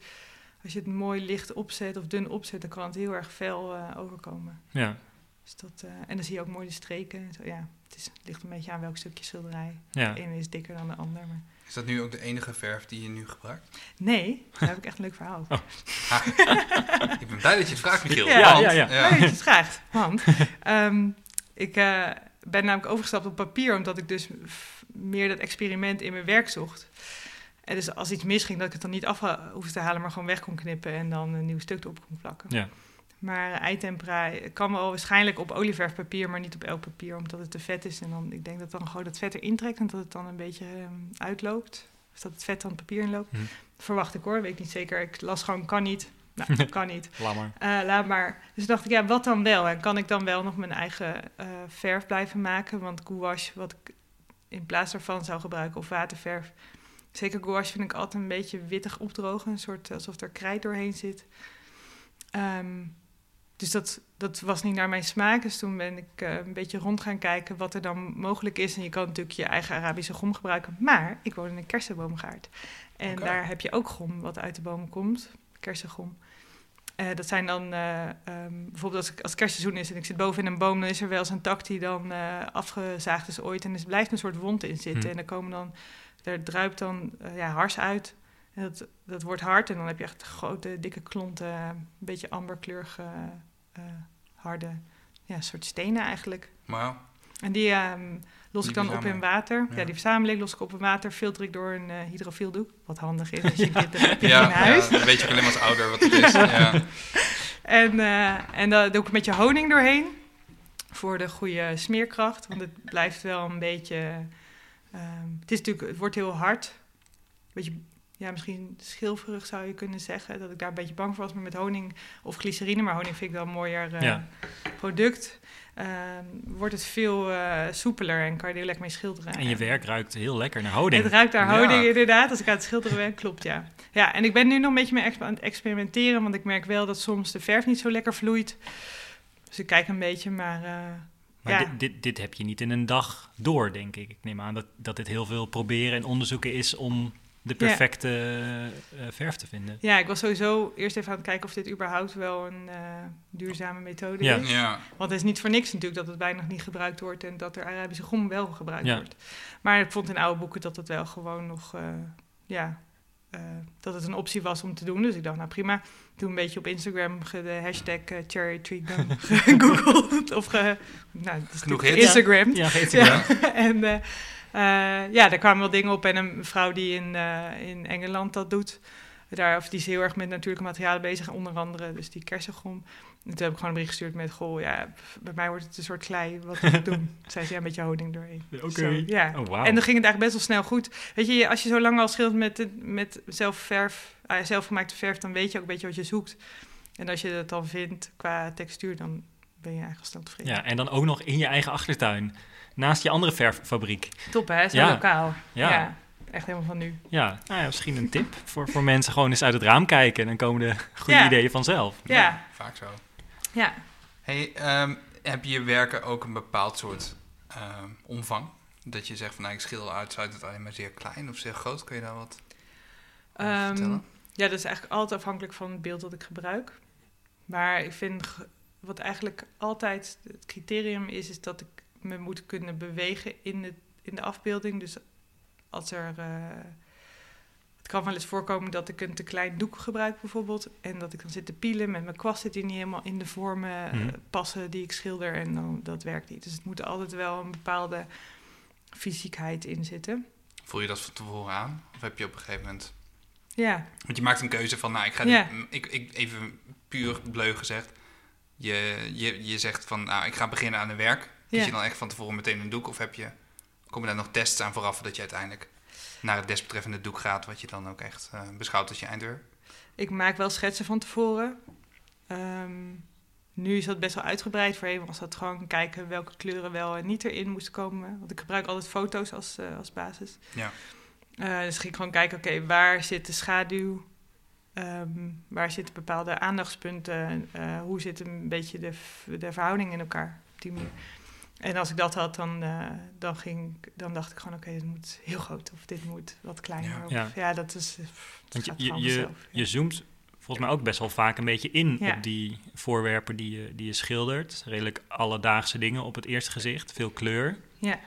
als je het mooi licht opzet of dun opzet, dan kan het heel erg fel eh, overkomen. ja, Dus dat, eh, en dan zie je ook mooi de streken. en Zo, ja, het, is, het ligt een beetje aan welk stukje schilderij. ja. De ene is dikker dan de ander. Maar... Is dat nu ook de enige verf die je nu gebruikt? Nee, daar heb ik echt een leuk verhaal. over. Ik ben blij dat je het vraagt, Michiel. Ja, want, ja, ja. Dat je het vraagt. Want ehm, ik eh, ben namelijk overgestapt op papier, omdat ik dus meer dat experiment in mijn werk zocht. En dus als iets misging, dat ik het dan niet af hoefde te halen, maar gewoon weg kon knippen en dan een nieuw stuk erop kon plakken. Ja. Maar eitempera kan wel waarschijnlijk op olieverfpapier, maar niet op elk papier, omdat het te vet is. En dan, ik denk dat dan gewoon dat vet erin trekt en dat het dan een beetje ehm, uitloopt. Of dat het vet dan het papier inloopt. Hm. Verwacht ik hoor, weet ik niet zeker. Ik las gewoon, kan niet. Nou, [LAUGHS] kan niet. Laat maar. Eh, laat maar. Dus dacht ik, ja, wat dan wel? En kan ik dan wel nog mijn eigen eh, verf blijven maken? Want gouache, wat ik in plaats daarvan zou gebruiken, of waterverf. Zeker gouache vind ik altijd een beetje wittig opdrogen. Een soort alsof er krijt doorheen zit. Ehm, dus dat, dat was niet naar mijn smaak. Dus toen ben ik eh, een beetje rond gaan kijken wat er dan mogelijk is. En je kan natuurlijk je eigen Arabische gom gebruiken. Maar ik woon in een kersenboomgaard. En daar heb je ook gom wat uit de boom komt. Kersengom. Eh, dat zijn dan eh, ehm, bijvoorbeeld als, ik, als het kerstseizoen is en ik zit boven in een boom, dan is er wel eens een tak die dan afgezaagd is ooit. En er blijft een soort wond in zitten. Hm. En er komen dan, er druipt dan ja, hars uit. En dat, dat wordt hard en dan heb je echt grote, dikke klonten, een beetje amberkleurige, eh, harde, ja, soort stenen eigenlijk. Wauw. En die ehm, los Die ik dan op in water. Ja. Ja. die verzamel ik, los ik op in water, filter ik door een eh hydrofiel doek. Wat handig is als [LAUGHS] je dit dan heb je Ja, in huis. ja, dan weet je ook alleen maar als ouder wat het is. Ja. En, eh, en dan doe ik een beetje honing doorheen. Voor de goede smeerkracht. Want het blijft wel een beetje. ehm, het, is natuurlijk, het wordt heel hard. Beetje, ja, misschien schilferig zou je kunnen zeggen. Dat ik daar een beetje bang voor was. Maar met honing of glycerine. Maar honing vind ik wel een mooier eh, Ja. product. ehm, wordt het veel eh, soepeler en kan je er lekker mee schilderen. En je werk ruikt heel lekker naar houding. Het ruikt naar Ja. houding inderdaad, als ik aan het schilderen ben. Klopt, ja. Ja, en ik ben nu nog een beetje mee aan het experimenteren, want ik merk wel dat soms de verf niet zo lekker vloeit. Dus ik kijk een beetje, maar eh, Maar ja. dit, dit, dit heb je niet in een dag door, denk ik. Ik neem aan dat, dat dit heel veel proberen en onderzoeken is om de perfecte eh, verf te vinden. ja, ik was sowieso eerst even aan het kijken of dit überhaupt wel een eh, duurzame methode Ja. is. ja. Want het is niet voor niks natuurlijk dat het bijna niet gebruikt wordt en dat er Arabische gom wel gebruikt Ja. wordt. Maar ik vond in oude boeken dat het wel gewoon nog, eh, ja, eh, dat het een optie was om te doen. Dus ik dacht, nou prima. Toen een beetje op Instagram ge- de hashtag eh, cherry tree gum [LAUGHS] gegoogeld. of ge, nou, dat is Genoeg. Instagram. Ja, geeft Ja. [LAUGHS] en eh, eh, ja, daar kwamen wel dingen op. En een vrouw die in, eh, in Engeland dat doet. Daar, of die is heel erg met natuurlijke materialen bezig. Onder andere dus die kersengom. En toen heb ik gewoon een bericht gestuurd met... Goh, ja, bij mij wordt het een soort klei. Wat moet ik doen? Toen [LAUGHS] zei ze, ja, een beetje houding doorheen. Oké. Ja. Oh, wauw. En dan ging het eigenlijk best wel snel goed. Weet je, als je zo lang al schildert met, met zelf verf, ah, zelfgemaakte verf... dan weet je ook een beetje wat je zoekt. En als je dat dan vindt qua textuur... dan ben je eigenlijk snel tevreden. Ja, en dan ook nog in je eigen achtertuin. Naast je andere verffabriek. Top hè, zo Ja. lokaal. Ja. Ja. echt helemaal van nu. Ja, nou ja misschien een tip voor, voor mensen. Gewoon eens uit het raam kijken en dan komen de goede ideeën vanzelf. Ja. Vaak zo. Ja. Hey, ehm, heb je werken ook een bepaald soort ehm, omvang? Dat je zegt van nou, ik schilder uit, het alleen maar zeer klein of zeer groot. Kun je daar wat over Ehm, vertellen? ja, dat is eigenlijk altijd afhankelijk van het beeld dat ik gebruik. Maar ik vind wat eigenlijk altijd het criterium is, is dat ik me moet kunnen bewegen in de, in de afbeelding. Dus als er. eh, het kan wel eens voorkomen dat ik een te klein doek gebruik, bijvoorbeeld. En dat ik dan zit te pielen met mijn kwast zit die niet helemaal in de vormen eh, Mhm. passen die ik schilder. En dan, dat werkt niet. Dus het moet altijd wel een bepaalde fysiekheid in zitten. Voel je dat van tevoren aan? Of heb je op een gegeven moment... Ja, Want je maakt een keuze van, nou, ik ga... Ja. dit- ik, ik, even puur bleu gezegd. Je, je, je zegt van, nou, ik ga beginnen aan een werk. Kies je dan echt van tevoren meteen een doek? Of heb je, komen daar nog tests aan vooraf... dat je uiteindelijk naar het desbetreffende doek gaat... wat je dan ook echt eh, beschouwt als je eindwerk? Ik maak wel schetsen van tevoren. Ehm, nu is dat best wel uitgebreid. Voorheen was dat gewoon kijken welke kleuren wel en niet erin moesten komen. Want ik gebruik altijd foto's als, eh, als basis. Ja. Eh, dus ging ik gewoon kijken, oké, waar zit de schaduw? Ehm, waar zitten bepaalde aandachtspunten? Hoe zit een beetje de, de verhouding in elkaar op die manier? En als ik dat had, dan, eh, dan, ging, ik- dan dacht ik gewoon, oké, dit moet heel groot of dit moet wat kleiner. Ja. Of, Ja. ja. dat is... eh, pff, Want je, je, gewoon je, vanzelf, ja. je zoomt volgens mij ook best wel vaak een beetje in Ja. op die voorwerpen die je, die je schildert. Redelijk alledaagse dingen op het eerste gezicht, veel kleur. Ja.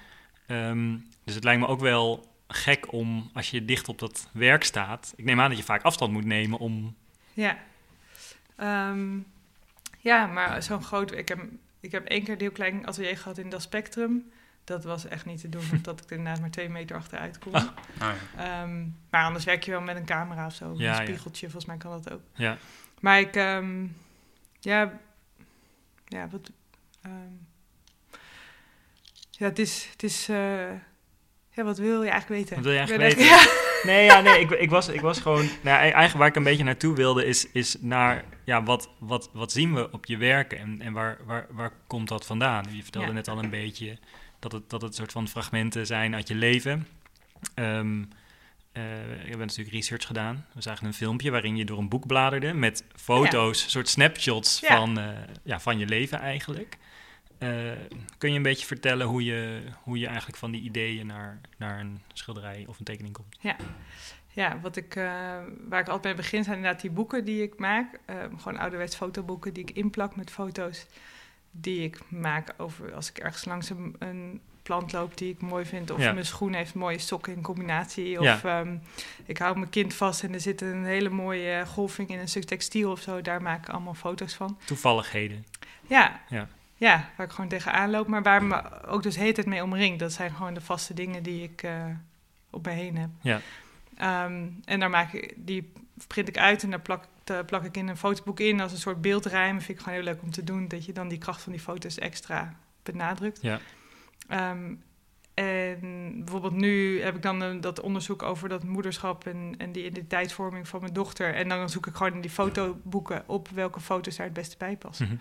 Ehm, dus het lijkt me ook wel gek om, als je dicht op dat werk staat... Ik neem aan dat je vaak afstand moet nemen om... Ja. Ehm, ja, maar zo'n groot... Ik heb, ik heb één keer een heel klein atelier gehad in dat spectrum. Dat was echt niet te doen, [LAUGHS] omdat ik er inderdaad maar twee meter achteruit kon. Ah. Ja. Ehm, maar anders werk je wel met een camera of zo. Ja, een spiegeltje, volgens mij kan dat ook. Ja, Maar ik... ehm, ja... Ja, wat... ehm, ja, het is... Het is eh, ja, wat wil je eigenlijk weten? Wat wil je eigenlijk weten? [LAUGHS] [LAUGHS] Nee, ja, nee ik, ik, was, ik was gewoon... Nou, eigenlijk waar ik een beetje naartoe wilde is, is naar... Ja, wat, wat, wat zien we op je werken en, en waar, waar, waar komt dat vandaan? Je vertelde Ja. net al een beetje dat het, dat het soort van fragmenten zijn uit je leven. Ehm eh, we hebben natuurlijk research gedaan. We zagen een filmpje waarin je door een boek bladerde met foto's, soort snapshots Ja. van, eh, ja, van je leven eigenlijk. Eh, kun je een beetje vertellen hoe je, hoe je eigenlijk van die ideeën naar, naar een schilderij of een tekening komt? Ja, wat ik, eh, waar ik altijd mee begin zijn inderdaad die boeken die ik maak. Eh, gewoon ouderwets fotoboeken die ik inplak met foto's die ik maak over als ik ergens langs een, een plant loop die ik mooi vind. Of Ja. mijn schoen heeft mooie sokken in combinatie. Of Ja. ehm, ik hou mijn kind vast en er zit een hele mooie golving in een stuk textiel of zo. Daar maak ik allemaal foto's van. Toevalligheden. Ja, Ja. Ja waar ik gewoon tegenaan loop. Maar waar me ook dus hele tijd mee omringt. Dat zijn gewoon de vaste dingen die ik eh op me heen heb. Ja. Ehm, en daar maak ik, die print ik uit en daar plak, daar plak ik in een fotoboek in als een soort beeldrijm. Vind ik gewoon heel leuk om te doen, dat je dan die kracht van die foto's extra benadrukt. Ja. Ehm, en bijvoorbeeld nu heb ik dan een, dat onderzoek over dat moederschap en, en die identiteitsvorming van mijn dochter. En dan zoek ik gewoon in die fotoboeken op welke foto's daar het beste bij passen. Mhm.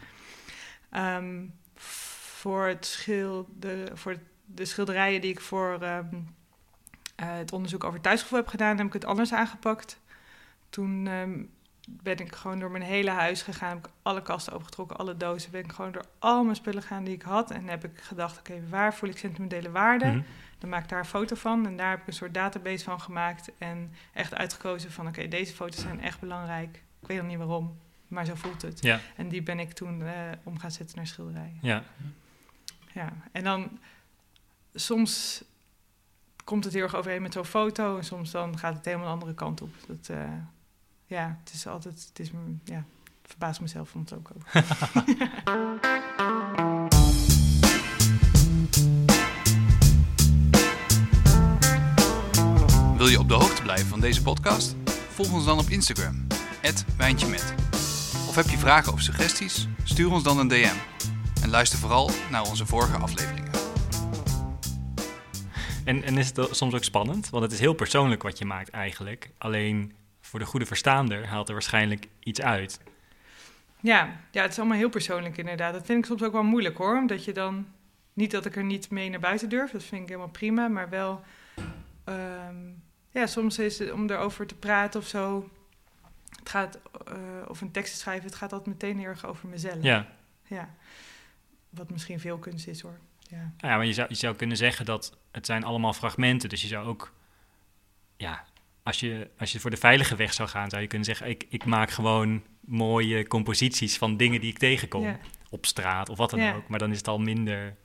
Ehm, voor, het schilder, voor de schilderijen die ik voor ehm, eh, het onderzoek over thuisgevoel heb gedaan, heb ik het anders aangepakt. Toen ehm, ben ik gewoon door mijn hele huis gegaan, heb ik alle kasten opengetrokken, alle dozen, ben ik gewoon door al mijn spullen gegaan die ik had. En heb ik gedacht, oké, waar voel ik sentimentele waarde? Mhm. Dan maak ik daar een foto van en daar heb ik een soort database van gemaakt. En echt uitgekozen van, oké, deze foto's zijn echt belangrijk. Ik weet nog niet waarom, maar zo voelt het. Ja, En die ben ik toen eh, om gaan zetten naar schilderijen. ja. Ja, en dan soms komt het heel erg overeen met zo'n foto en soms dan gaat het helemaal een andere kant op. Dat, eh, ja, het is altijd, het is, me- ja, ik verbaas mezelf soms ook over. [LAUGHS] Wil je op de hoogte blijven van deze podcast? Volg ons dan op Instagram, @wijntjemet. Of heb je vragen of suggesties? Stuur ons dan een DM. En luister vooral naar onze vorige afleveringen. En, en is het soms ook spannend? Want het is heel persoonlijk wat je maakt eigenlijk. Alleen voor de goede verstaander haalt er waarschijnlijk iets uit. Ja, ja, het is allemaal heel persoonlijk inderdaad. Dat vind ik soms ook wel moeilijk hoor, omdat je dan, niet dat ik er niet mee naar buiten durf, dat vind ik helemaal prima, maar wel, ehm, ja, soms is het om erover te praten of zo. Het gaat, uh, of een tekst te schrijven, het gaat altijd meteen heel erg over mezelf. Ja. Ja. Wat misschien veel kunst is hoor. Ja, ja maar je zou, je zou kunnen zeggen dat het zijn allemaal fragmenten. Dus je zou ook, ja, als je, als je voor de veilige weg zou gaan, zou je kunnen zeggen: ik, ik maak gewoon mooie composities van dingen die ik tegenkom. Op straat of wat dan ook. Maar dan is het al minder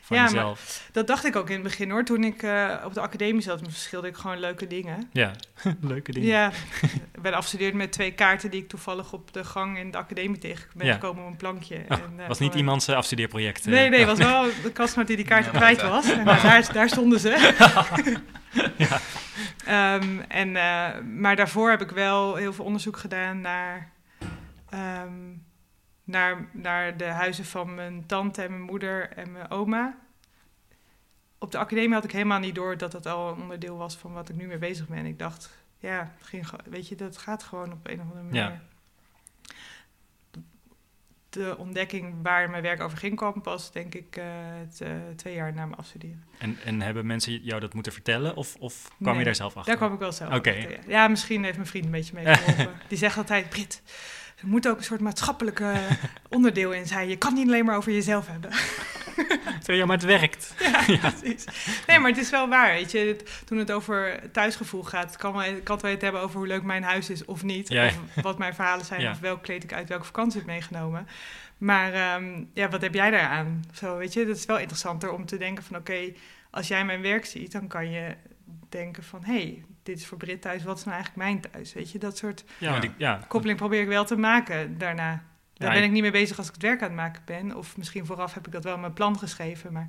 van ja, jezelf. Maar dat dacht ik ook in het begin hoor. Toen ik uh, op de academie zat, verschilde ik gewoon leuke dingen. Ja, [LAUGHS] leuke dingen. Ja, [LAUGHS] ben afgestudeerd met twee kaarten die ik toevallig op de gang in de academie tegen ben gekomen op een plankje. Oh, en, uh, was niet iemands uh, afstudeerproject? Nee, nee, was wel de kastmaat die die kaarten kwijt was. En daar, daar stonden ze. [LAUGHS] [LAUGHS] ja. Um, en, maar daarvoor heb ik wel heel veel onderzoek gedaan naar... Um, naar, naar de huizen van mijn tante en mijn moeder en mijn oma. Op de academie had ik helemaal niet door dat dat al een onderdeel was van wat ik nu mee bezig ben. Ik dacht, ja, ging, weet je, dat gaat gewoon op een of andere manier. Ja. De ontdekking waar mijn werk over ging kwam pas, denk ik, uh, twee jaar na mijn afstuderen. En, en hebben mensen jou dat moeten vertellen of, of kwam je daar zelf achter? Daar kwam ik wel zelf Oké. ja. ja. misschien heeft mijn vriend een beetje meegeholpen. [LAUGHS] Die zegt altijd, Brit, er moet ook een soort maatschappelijke onderdeel in zijn. Je kan niet alleen maar over jezelf hebben. [LAUGHS] ja, maar het werkt. [LAUGHS] [LAUGHS] Ja, precies. Nee, maar het is wel waar. Weet je, toen het over thuisgevoel gaat, kan, wij, kan het hebben over hoe leuk mijn huis is of niet. Of wat mijn verhalen zijn, of welk kleed ik uit welke vakantie heb meegenomen. Maar ehm, ja, wat heb jij daaraan? Zo, weet je, dat is wel interessanter om te denken van oké, als jij mijn werk ziet, dan kan je denken van... hé, hey, dit is voor Brit thuis, wat is nou eigenlijk mijn thuis? Weet je, dat soort ja, ja. koppeling probeer ik wel te maken daarna. Daar ben ik niet mee bezig als ik het werk aan het maken ben. Of misschien vooraf heb ik dat wel in mijn plan geschreven, maar...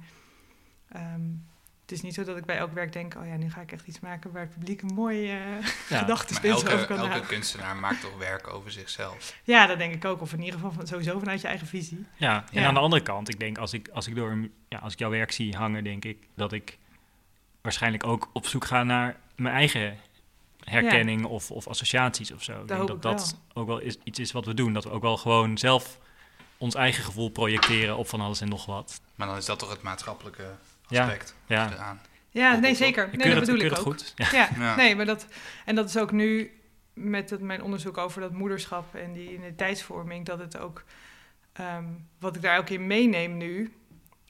Um, het is niet zo dat ik bij elk werk denk... oh ja, nu ga ik echt iets maken waar het publiek een mooie uh, [LAUGHS] ja. over kan elke kunstenaar maakt toch werk over zichzelf? Ja, dat denk ik ook. Of in ieder geval van, sowieso vanuit je eigen visie. Ja, en aan de andere kant, ik denk als ik, als ik, door, ja, als ik jouw werk zie hangen... denk ik dat ik waarschijnlijk ook op zoek gaan naar mijn eigen herkenning of, of associaties of zo. ik denk dat dat ook wel is, iets is wat we doen. Dat we ook wel gewoon zelf ons eigen gevoel projecteren op van alles en nog wat. Maar dan is dat toch het maatschappelijke aspect ja. eraan. Ja, nee, zeker. Nee, dat bedoel ik ook. Goed. Ja. ja. nee, maar dat... En dat is ook nu met het, mijn onderzoek over dat moederschap en die identiteitsvorming... dat het ook... Ehm, wat ik daar ook in meeneem nu...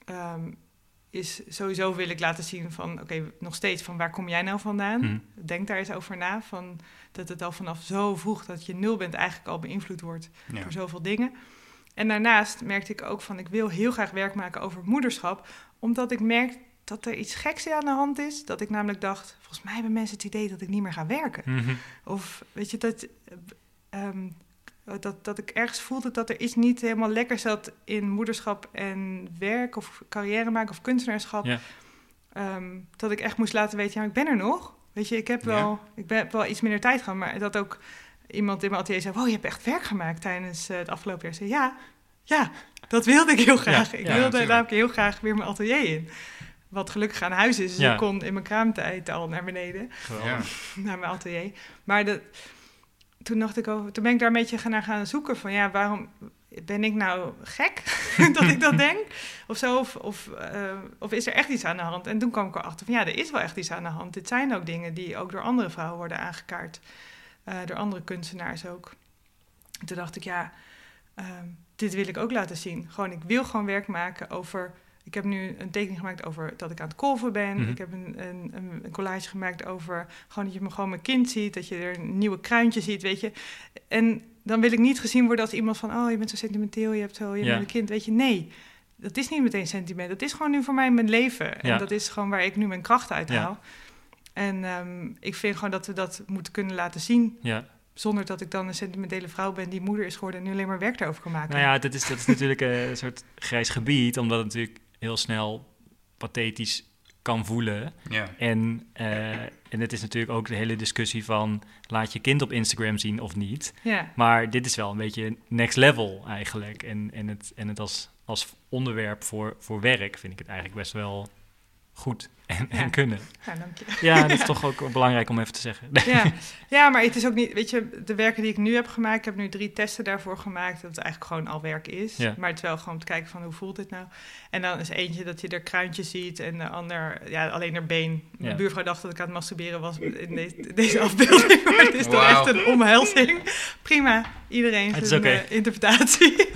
Ehm, is sowieso wil ik laten zien van, oké, nog steeds van waar kom jij nou vandaan? Hmm. Denk daar eens over na, van dat het al vanaf zo vroeg dat je nul bent eigenlijk al beïnvloed wordt door zoveel dingen. En daarnaast merkte ik ook van, ik wil heel graag werk maken over moederschap, omdat ik merk dat er iets geks aan de hand is. Dat ik namelijk dacht, volgens mij hebben mensen het idee dat ik niet meer ga werken. Mhm. Of weet je, dat um, eh, dat, dat ik ergens voelde dat er iets niet helemaal lekker zat in moederschap en werk of carrière maken of kunstenaarschap. Ja. Ehm, dat ik echt moest laten weten, ja, ik ben er nog. Weet je, ik heb wel, ik ben, wel iets minder tijd gehad, maar dat ook iemand in mijn atelier zei, wow, je hebt echt werk gemaakt tijdens uh, het afgelopen jaar. Zei, ja, ja, dat wilde ik heel graag. ik wilde namelijk heel graag weer mijn atelier in. Wat gelukkig aan huis is. Dus ik kon in mijn kraamtijd al naar beneden. Naar mijn atelier. Maar dat, toen dacht ik over, toen ben ik daar een beetje naar gaan zoeken van ja, waarom ben ik nou gek [LAUGHS] dat ik dat denk? Of zo, of, of, eh, of, is er echt iets aan de hand? En toen kwam ik erachter van ja, er is wel echt iets aan de hand. Dit zijn ook dingen die ook door andere vrouwen worden aangekaart. Uh, door andere kunstenaars ook. En toen dacht ik ja, ehm, dit wil ik ook laten zien. Gewoon, ik wil gewoon werk maken over ik heb nu een tekening gemaakt over dat ik aan het kolven ben. Mhm. Ik heb een, een, een, collage gemaakt over gewoon dat je me gewoon mijn kind ziet. Dat je er een nieuwe kruintje ziet, weet je. En dan wil ik niet gezien worden als iemand van... oh, je bent zo sentimenteel, je hebt zo, je bent een kind, weet je. Nee, dat is niet meteen sentiment. Dat is gewoon nu voor mij mijn leven. En dat is gewoon waar ik nu mijn kracht uit haal. En um, ik vind gewoon dat we dat moeten kunnen laten zien. Ja. Zonder dat ik dan een sentimentele vrouw ben die moeder is geworden en nu alleen maar werk daarover kan maken. Nou ja, dat is, dat is natuurlijk een soort grijs gebied, omdat het natuurlijk heel snel pathetisch kan voelen. Ja. En, uh, en het is natuurlijk ook de hele discussie van laat je kind op Instagram zien of niet. Ja. Maar dit is wel een beetje next level eigenlijk. En, en het, en het als, als onderwerp voor, voor werk vind ik het eigenlijk best wel goed en, en kunnen. Ja, dank je. Ja, dat is toch ook belangrijk om even te zeggen. Ja. ja, maar het is ook niet, weet je, de werken die ik nu heb gemaakt, ik heb nu drie testen daarvoor gemaakt, dat het eigenlijk gewoon al werk is. Ja. Maar het is wel gewoon om te kijken van hoe voelt dit nou. En dan is eentje dat je er kruintjes ziet en de ander, ja, alleen er been. Mijn Ja. buurvrouw dacht dat ik aan het masturberen was in deze, deze afbeelding, maar het is toch echt een omhelzing. Prima, iedereen zijn oké. eh, interpretatie. [LAUGHS]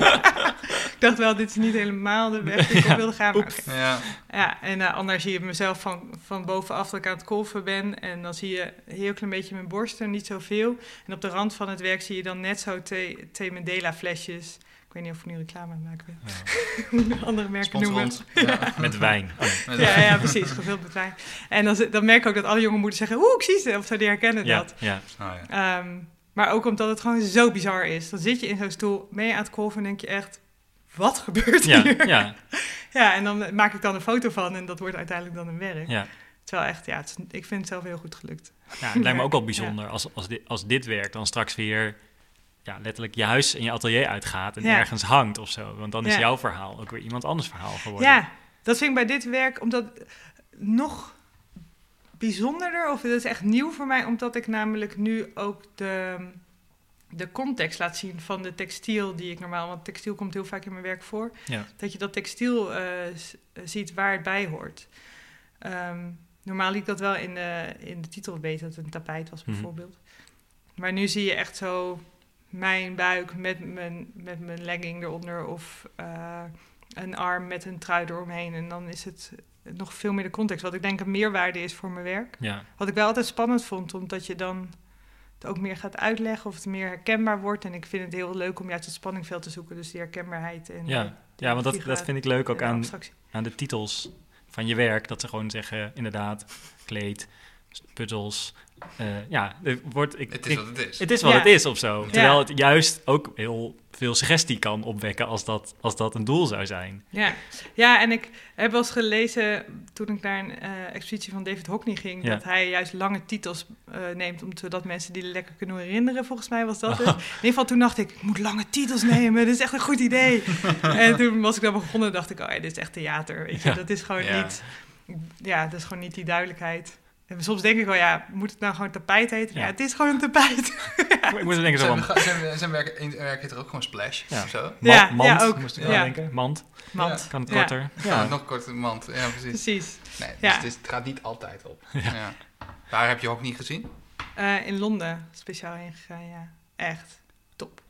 ik [LAUGHS] dacht wel, dit is niet helemaal de weg die ik op wilde gaan, maar. Ja. Ja, en uh, anders zie je mezelf van, van bovenaf dat ik aan het kolven ben. En dan zie je een heel klein beetje mijn borsten, niet zoveel. En op de rand van het werk zie je dan net zo twee, twee Mandela flesjes. Ik weet niet of ik nu reclame aan het maken ben. Ja. [LAUGHS] Andere merken Sponsor noemen. [LAUGHS] Ja. Met wijn. Oh, Met- Ja, ja, precies. Gevuld met wijn. En dan, dan merk ik ook dat alle jonge moeders zeggen... Oeh, ik zie ze. Of zo, die herkennen ja, dat. ja. Oh, ja. Ehm, maar ook omdat het gewoon zo bizar is. Dan zit je in zo'n stoel, ben je aan het kolven en denk je echt... Wat gebeurt Ja, hier? ja, [LAUGHS] Ja, en dan maak ik dan een foto van en dat wordt uiteindelijk dan een werk. ja. Terwijl echt, ja, het is- ik vind het zelf heel goed gelukt. Ja, het lijkt me [LAUGHS] ook wel bijzonder als, als, dit, als dit werk dan straks weer ja, letterlijk je huis en je atelier uitgaat en Ja. ergens hangt of zo. Want dan is jouw verhaal ook weer iemand anders verhaal geworden. Ja, dat vind ik bij dit werk omdat nog bijzonderder, of het is echt nieuw voor mij, omdat ik namelijk nu ook de, de context laat zien van de textiel die ik normaal, want textiel komt heel vaak in mijn werk voor, Ja. dat je dat textiel eh, s- ziet waar het bij hoort. Ehm, normaal liep dat wel in de, in de titel weten dat het een tapijt was Mhm. bijvoorbeeld. Maar nu zie je echt zo mijn buik met mijn, met mijn legging eronder of eh, een arm met een trui eromheen. En dan is het nog veel meer de context. Wat ik denk een meerwaarde is voor mijn werk. Ja, Wat ik wel altijd spannend vond, omdat je dan het ook meer gaat uitleggen of het meer herkenbaar wordt. En ik vind het heel leuk om juist het spanningveld te zoeken. Dus die herkenbaarheid en ja. eh, ja want dat, dat vind ik leuk ook en aan, aan de titels van je werk. Dat ze gewoon zeggen, inderdaad, kleed, puzzels. Eh, ja, er wordt, ik, Het is ik- wat het is. Het is wat Ja. het is of zo. Terwijl het juist ook heel veel suggestie kan opwekken als dat, als dat een doel zou zijn. Ja. ja, en ik heb wel eens gelezen toen ik naar een eh, expositie van David Hockney ging, Ja. dat hij juist lange titels eh, neemt, om zodat mensen die lekker kunnen herinneren. Volgens mij was dat het. [LAUGHS] In ieder geval toen dacht ik, ik moet lange titels nemen, dit is echt een goed idee. [LAUGHS] en toen was ik dan begonnen, dacht ik, oh ja, dit is echt theater. Weet je? Ja. Dat is gewoon Ja. niet, ja, dat is gewoon niet die duidelijkheid. En soms denk ik wel, ja, moet het nou gewoon tapijt heten? Ja, Ja. het is gewoon een tapijt. [LAUGHS] Ik moet er denken zo Zijn, van, zijn, zijn werk, in- werk heet er ook gewoon Splash Ja. of zo? ma- Ja, mand, ja, ook. moest ik Ja. wel denken. Mand, Mand. kan het korter. Ja, Ja, nog korter mand. Ja, precies. Precies. Nee, dus Ja. het, is- het gaat niet altijd op. [LAUGHS] Ja. Waar heb je ook niet gezien? Eh, in Londen speciaal heen gegaan, ja. Echt.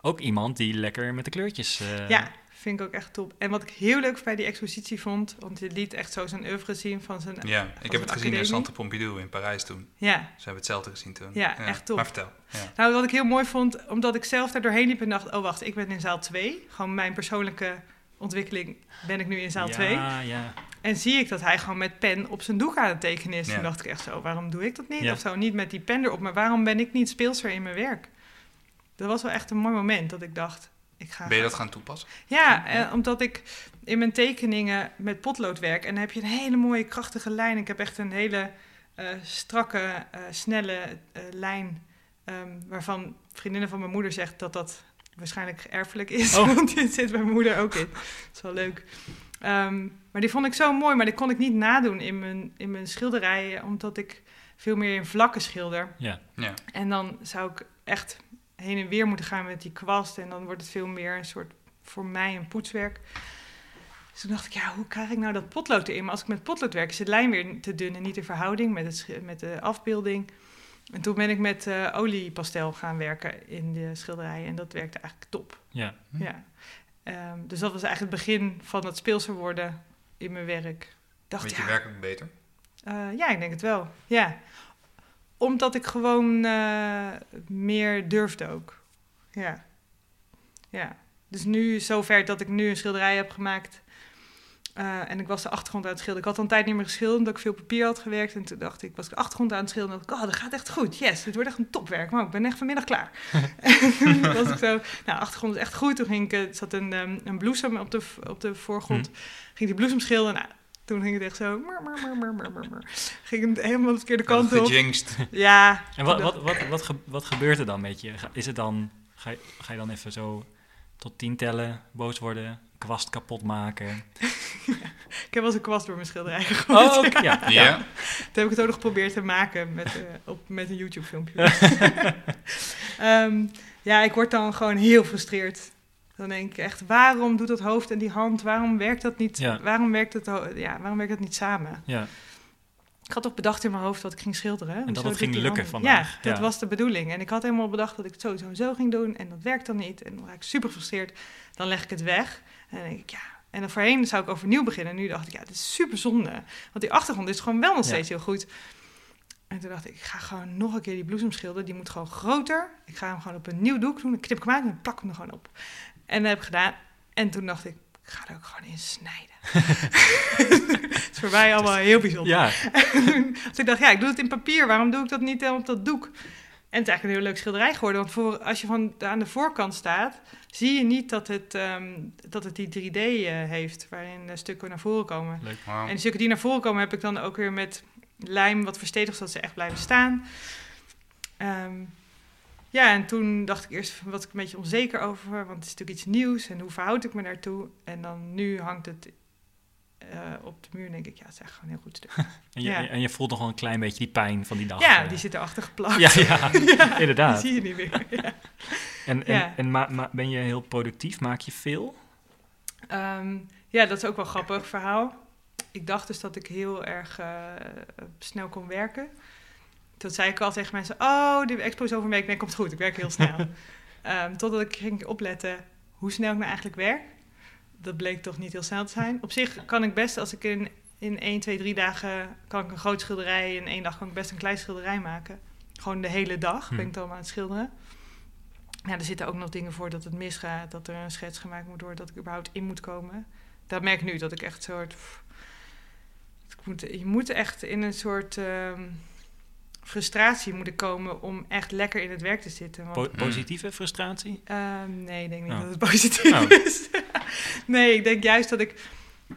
Ook iemand die lekker met de kleurtjes... eh, Ja, vind ik ook echt top. En wat ik heel leuk bij die expositie vond, want je liet echt zo zijn oeuvre zien van zijn... Ja, ik heb het gezien in? Centre Pompidou in Parijs toen. Ja, Ze hebben hetzelfde gezien toen. Ja, echt top. Maar vertel. Ja. nou wat ik heel mooi vond, omdat ik zelf daar doorheen liep en dacht, oh wacht, ik ben in zaal 2. Gewoon mijn persoonlijke ontwikkeling ben ik nu in zaal 2. Ja, ja. En zie ik dat hij gewoon met pen op zijn doek aan het tekenen is. Ja. Toen dacht ik echt zo, waarom doe ik dat niet? Ja. Of zo, niet met die pen erop, maar waarom ben ik niet speelser in mijn werk? Dat was wel echt een mooi moment dat ik dacht, ik ga... Ben je dat gaan toepassen? Ja, eh, omdat ik in mijn tekeningen met potlood werk en dan heb je een hele mooie krachtige lijn. Ik heb echt een hele eh, strakke, eh, snelle lijn ehm, waarvan vriendinnen van mijn moeder zegt dat dat waarschijnlijk erfelijk is. Oh. [LAUGHS] Want dit zit bij mijn moeder ook in. Dat is wel leuk. Ehm, maar die vond ik zo mooi, maar die kon ik niet nadoen in mijn, in mijn schilderijen, omdat ik veel meer in vlakken schilder. ja. Ja. En dan zou ik echt heen en weer moeten gaan met die kwast. En dan wordt het veel meer een soort, voor mij, een poetswerk. Dus toen dacht ik, ja, hoe krijg ik nou dat potlood erin? Maar als ik met potlood werk, is de lijn weer te dun en niet in verhouding met, het, met de afbeelding. En toen ben ik met eh, oliepastel gaan werken in de schilderijen. En dat werkte eigenlijk top. ja. Hm. Ja. Ehm, dus dat was eigenlijk het begin van het speelser worden in mijn werk. Dacht, Weet ja, je werk ook beter? eh, ja, ik denk het wel. Ja. Omdat ik gewoon eh, meer durfde ook. Ja. Ja. Dus nu zover dat ik nu een schilderij heb gemaakt. eh, en ik was de achtergrond aan het schilderen. Ik had al een tijd niet meer geschilderd, omdat ik veel papier had gewerkt. En toen dacht ik, was ik de achtergrond aan het schilderen. En dacht ik, oh, dat gaat echt goed. Yes, dit wordt echt een topwerk. Maar ik ben echt vanmiddag klaar. [LAUGHS] [LAUGHS] en toen was ik zo, nou, de achtergrond is echt goed. Toen ging ik, eh, er zat een, ehm, een bloesem op de, op de voorgrond. Ging die bloesem schilderen. Nou, toen ging het echt zo... Mar, mar, mar. Ging het helemaal de verkeerde kant op. Gejinxed. Ja. En wat, wat, wat, wat, ge- wat gebeurt er dan met je? Is het dan, ga je, ga je dan even zo tot tien tellen, boos worden, kwast kapot maken? [LAUGHS] ik heb wel eens een kwast door mijn schilderij gegooid. Oh, ja. [LAUGHS] ja. Ja. Toen heb ik het ook nog geprobeerd te maken met, eh, op, met een YouTube-filmpje. [LAUGHS] Ehm, ja, ik word dan gewoon heel frustreerd. Dan denk ik echt, waarom doet dat hoofd en die hand, waarom werkt dat niet, Ja. waarom werkt het, ja, waarom werkt dat niet samen? ja. Ik had toch bedacht in mijn hoofd wat ik ging schilderen. dat Hoezo het ging lukken handen- vandaag. Ja, dat Ja. was de bedoeling. En ik had helemaal bedacht dat ik het zo, zo en zo ging doen. En dat werkt dan niet. En dan raak ik super gefrustreerd. Dan leg ik het weg. En dan denk ik, ja... En dan voorheen zou ik overnieuw beginnen. En nu dacht ik, ja, dit is super zonde. Want die achtergrond is gewoon wel nog Ja. steeds heel goed. En toen dacht ik, ik ga gewoon nog een keer die bloesem schilderen. Die moet gewoon groter. Ik ga hem gewoon op een nieuw doek doen. Dan knip ik hem uit en plak ik hem er gewoon op. En dat heb ik gedaan. En toen dacht ik, ik ga er ook gewoon in snijden. [LAUGHS] Het is voor mij allemaal heel bijzonder. Ja, [LAUGHS] dus ik dacht, ja, ik doe het in papier. Waarom doe ik dat niet eh, op dat doek? En het is eigenlijk een heel leuk schilderij geworden. Want voor, als je van aan de voorkant staat, zie je niet dat het, ehm, dat het die 3D eh, heeft, waarin de stukken naar voren komen. leuk. En de stukken die naar voren komen, heb ik dan ook weer met lijm wat verstevigd, zodat ze echt blijven staan. Ehm, ja, en toen dacht ik eerst, was ik een beetje onzeker over, want het is natuurlijk iets nieuws en hoe verhoud ik me daartoe? En dan nu hangt het eh, op de muur en denk ik, ja, het is echt gewoon een heel goed stuk. [LAUGHS] En je, Ja. en je voelt nog wel een klein beetje die pijn van die dag. Ja, eh. die zit erachter [LAUGHS] geplakt. Ja, ja, [LAUGHS] inderdaad. zie je niet meer. Ja. En, en, en ma- ma- ben je heel productief? Maak je veel? Ehm, ja, dat is ook wel een grappig verhaal. Ik dacht dus dat ik heel erg eh, snel kon werken. Toen zei ik al tegen mensen, oh, de expo is over een week. Nee, komt goed, ik werk heel snel. [LAUGHS] Ehm, totdat ik ging opletten hoe snel ik nou eigenlijk werk. Dat bleek toch niet heel snel te zijn. Op zich kan ik best, als ik in, in 1, 2, 3 dagen... kan ik een groot schilderij... in één dag kan ik best een klein schilderij maken. Gewoon de hele dag ben Hm. ik dan aan het schilderen. Ja, er zitten ook nog dingen voor dat het misgaat... dat er een schets gemaakt moet worden... dat ik überhaupt in moet komen. Dat merk ik nu, dat ik echt een soort... Ik moet, je moet echt in een soort... ehm, frustratie moeten komen om echt lekker in het werk te zitten. Want Po- positieve frustratie? Ehm, nee, ik denk niet Oh. dat het positief Oh. is. [LAUGHS] nee, ik denk juist dat ik...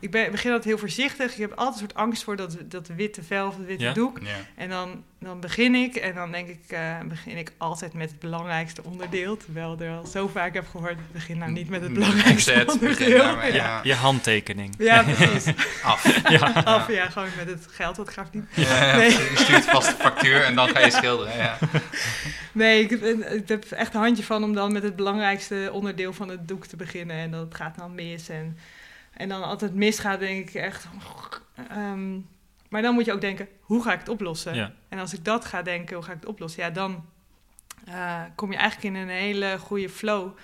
Ik ben, begin altijd heel voorzichtig. Ik heb altijd een soort angst voor dat, dat witte vel of dat witte Ja? doek. Ja. En dan, dan begin ik en dan denk ik, eh, begin ik altijd met het belangrijkste onderdeel. Terwijl er al zo vaak heb gehoord, begin nou niet met het belangrijkste Opzet, begin onderdeel. daarmee, [LAUGHS] ja. ja. Je handtekening. ja, [LAUGHS] precies. Af. Ja. Af, ja, gewoon met het geld, dat gaat niet. Ja, Nee. Je stuurt vast de factuur en dan ga je schilderen. Ja. [LAUGHS] Nee, ik, ik heb echt een handje van om dan met het belangrijkste onderdeel van het doek te beginnen. En dat gaat dan mis. En, en dan altijd misgaat, denk ik echt. ehm, maar dan moet je ook denken, hoe ga ik het oplossen? Ja. En als ik dat ga denken, hoe ga ik het oplossen? Ja, dan eh, kom je eigenlijk in een hele goede flow.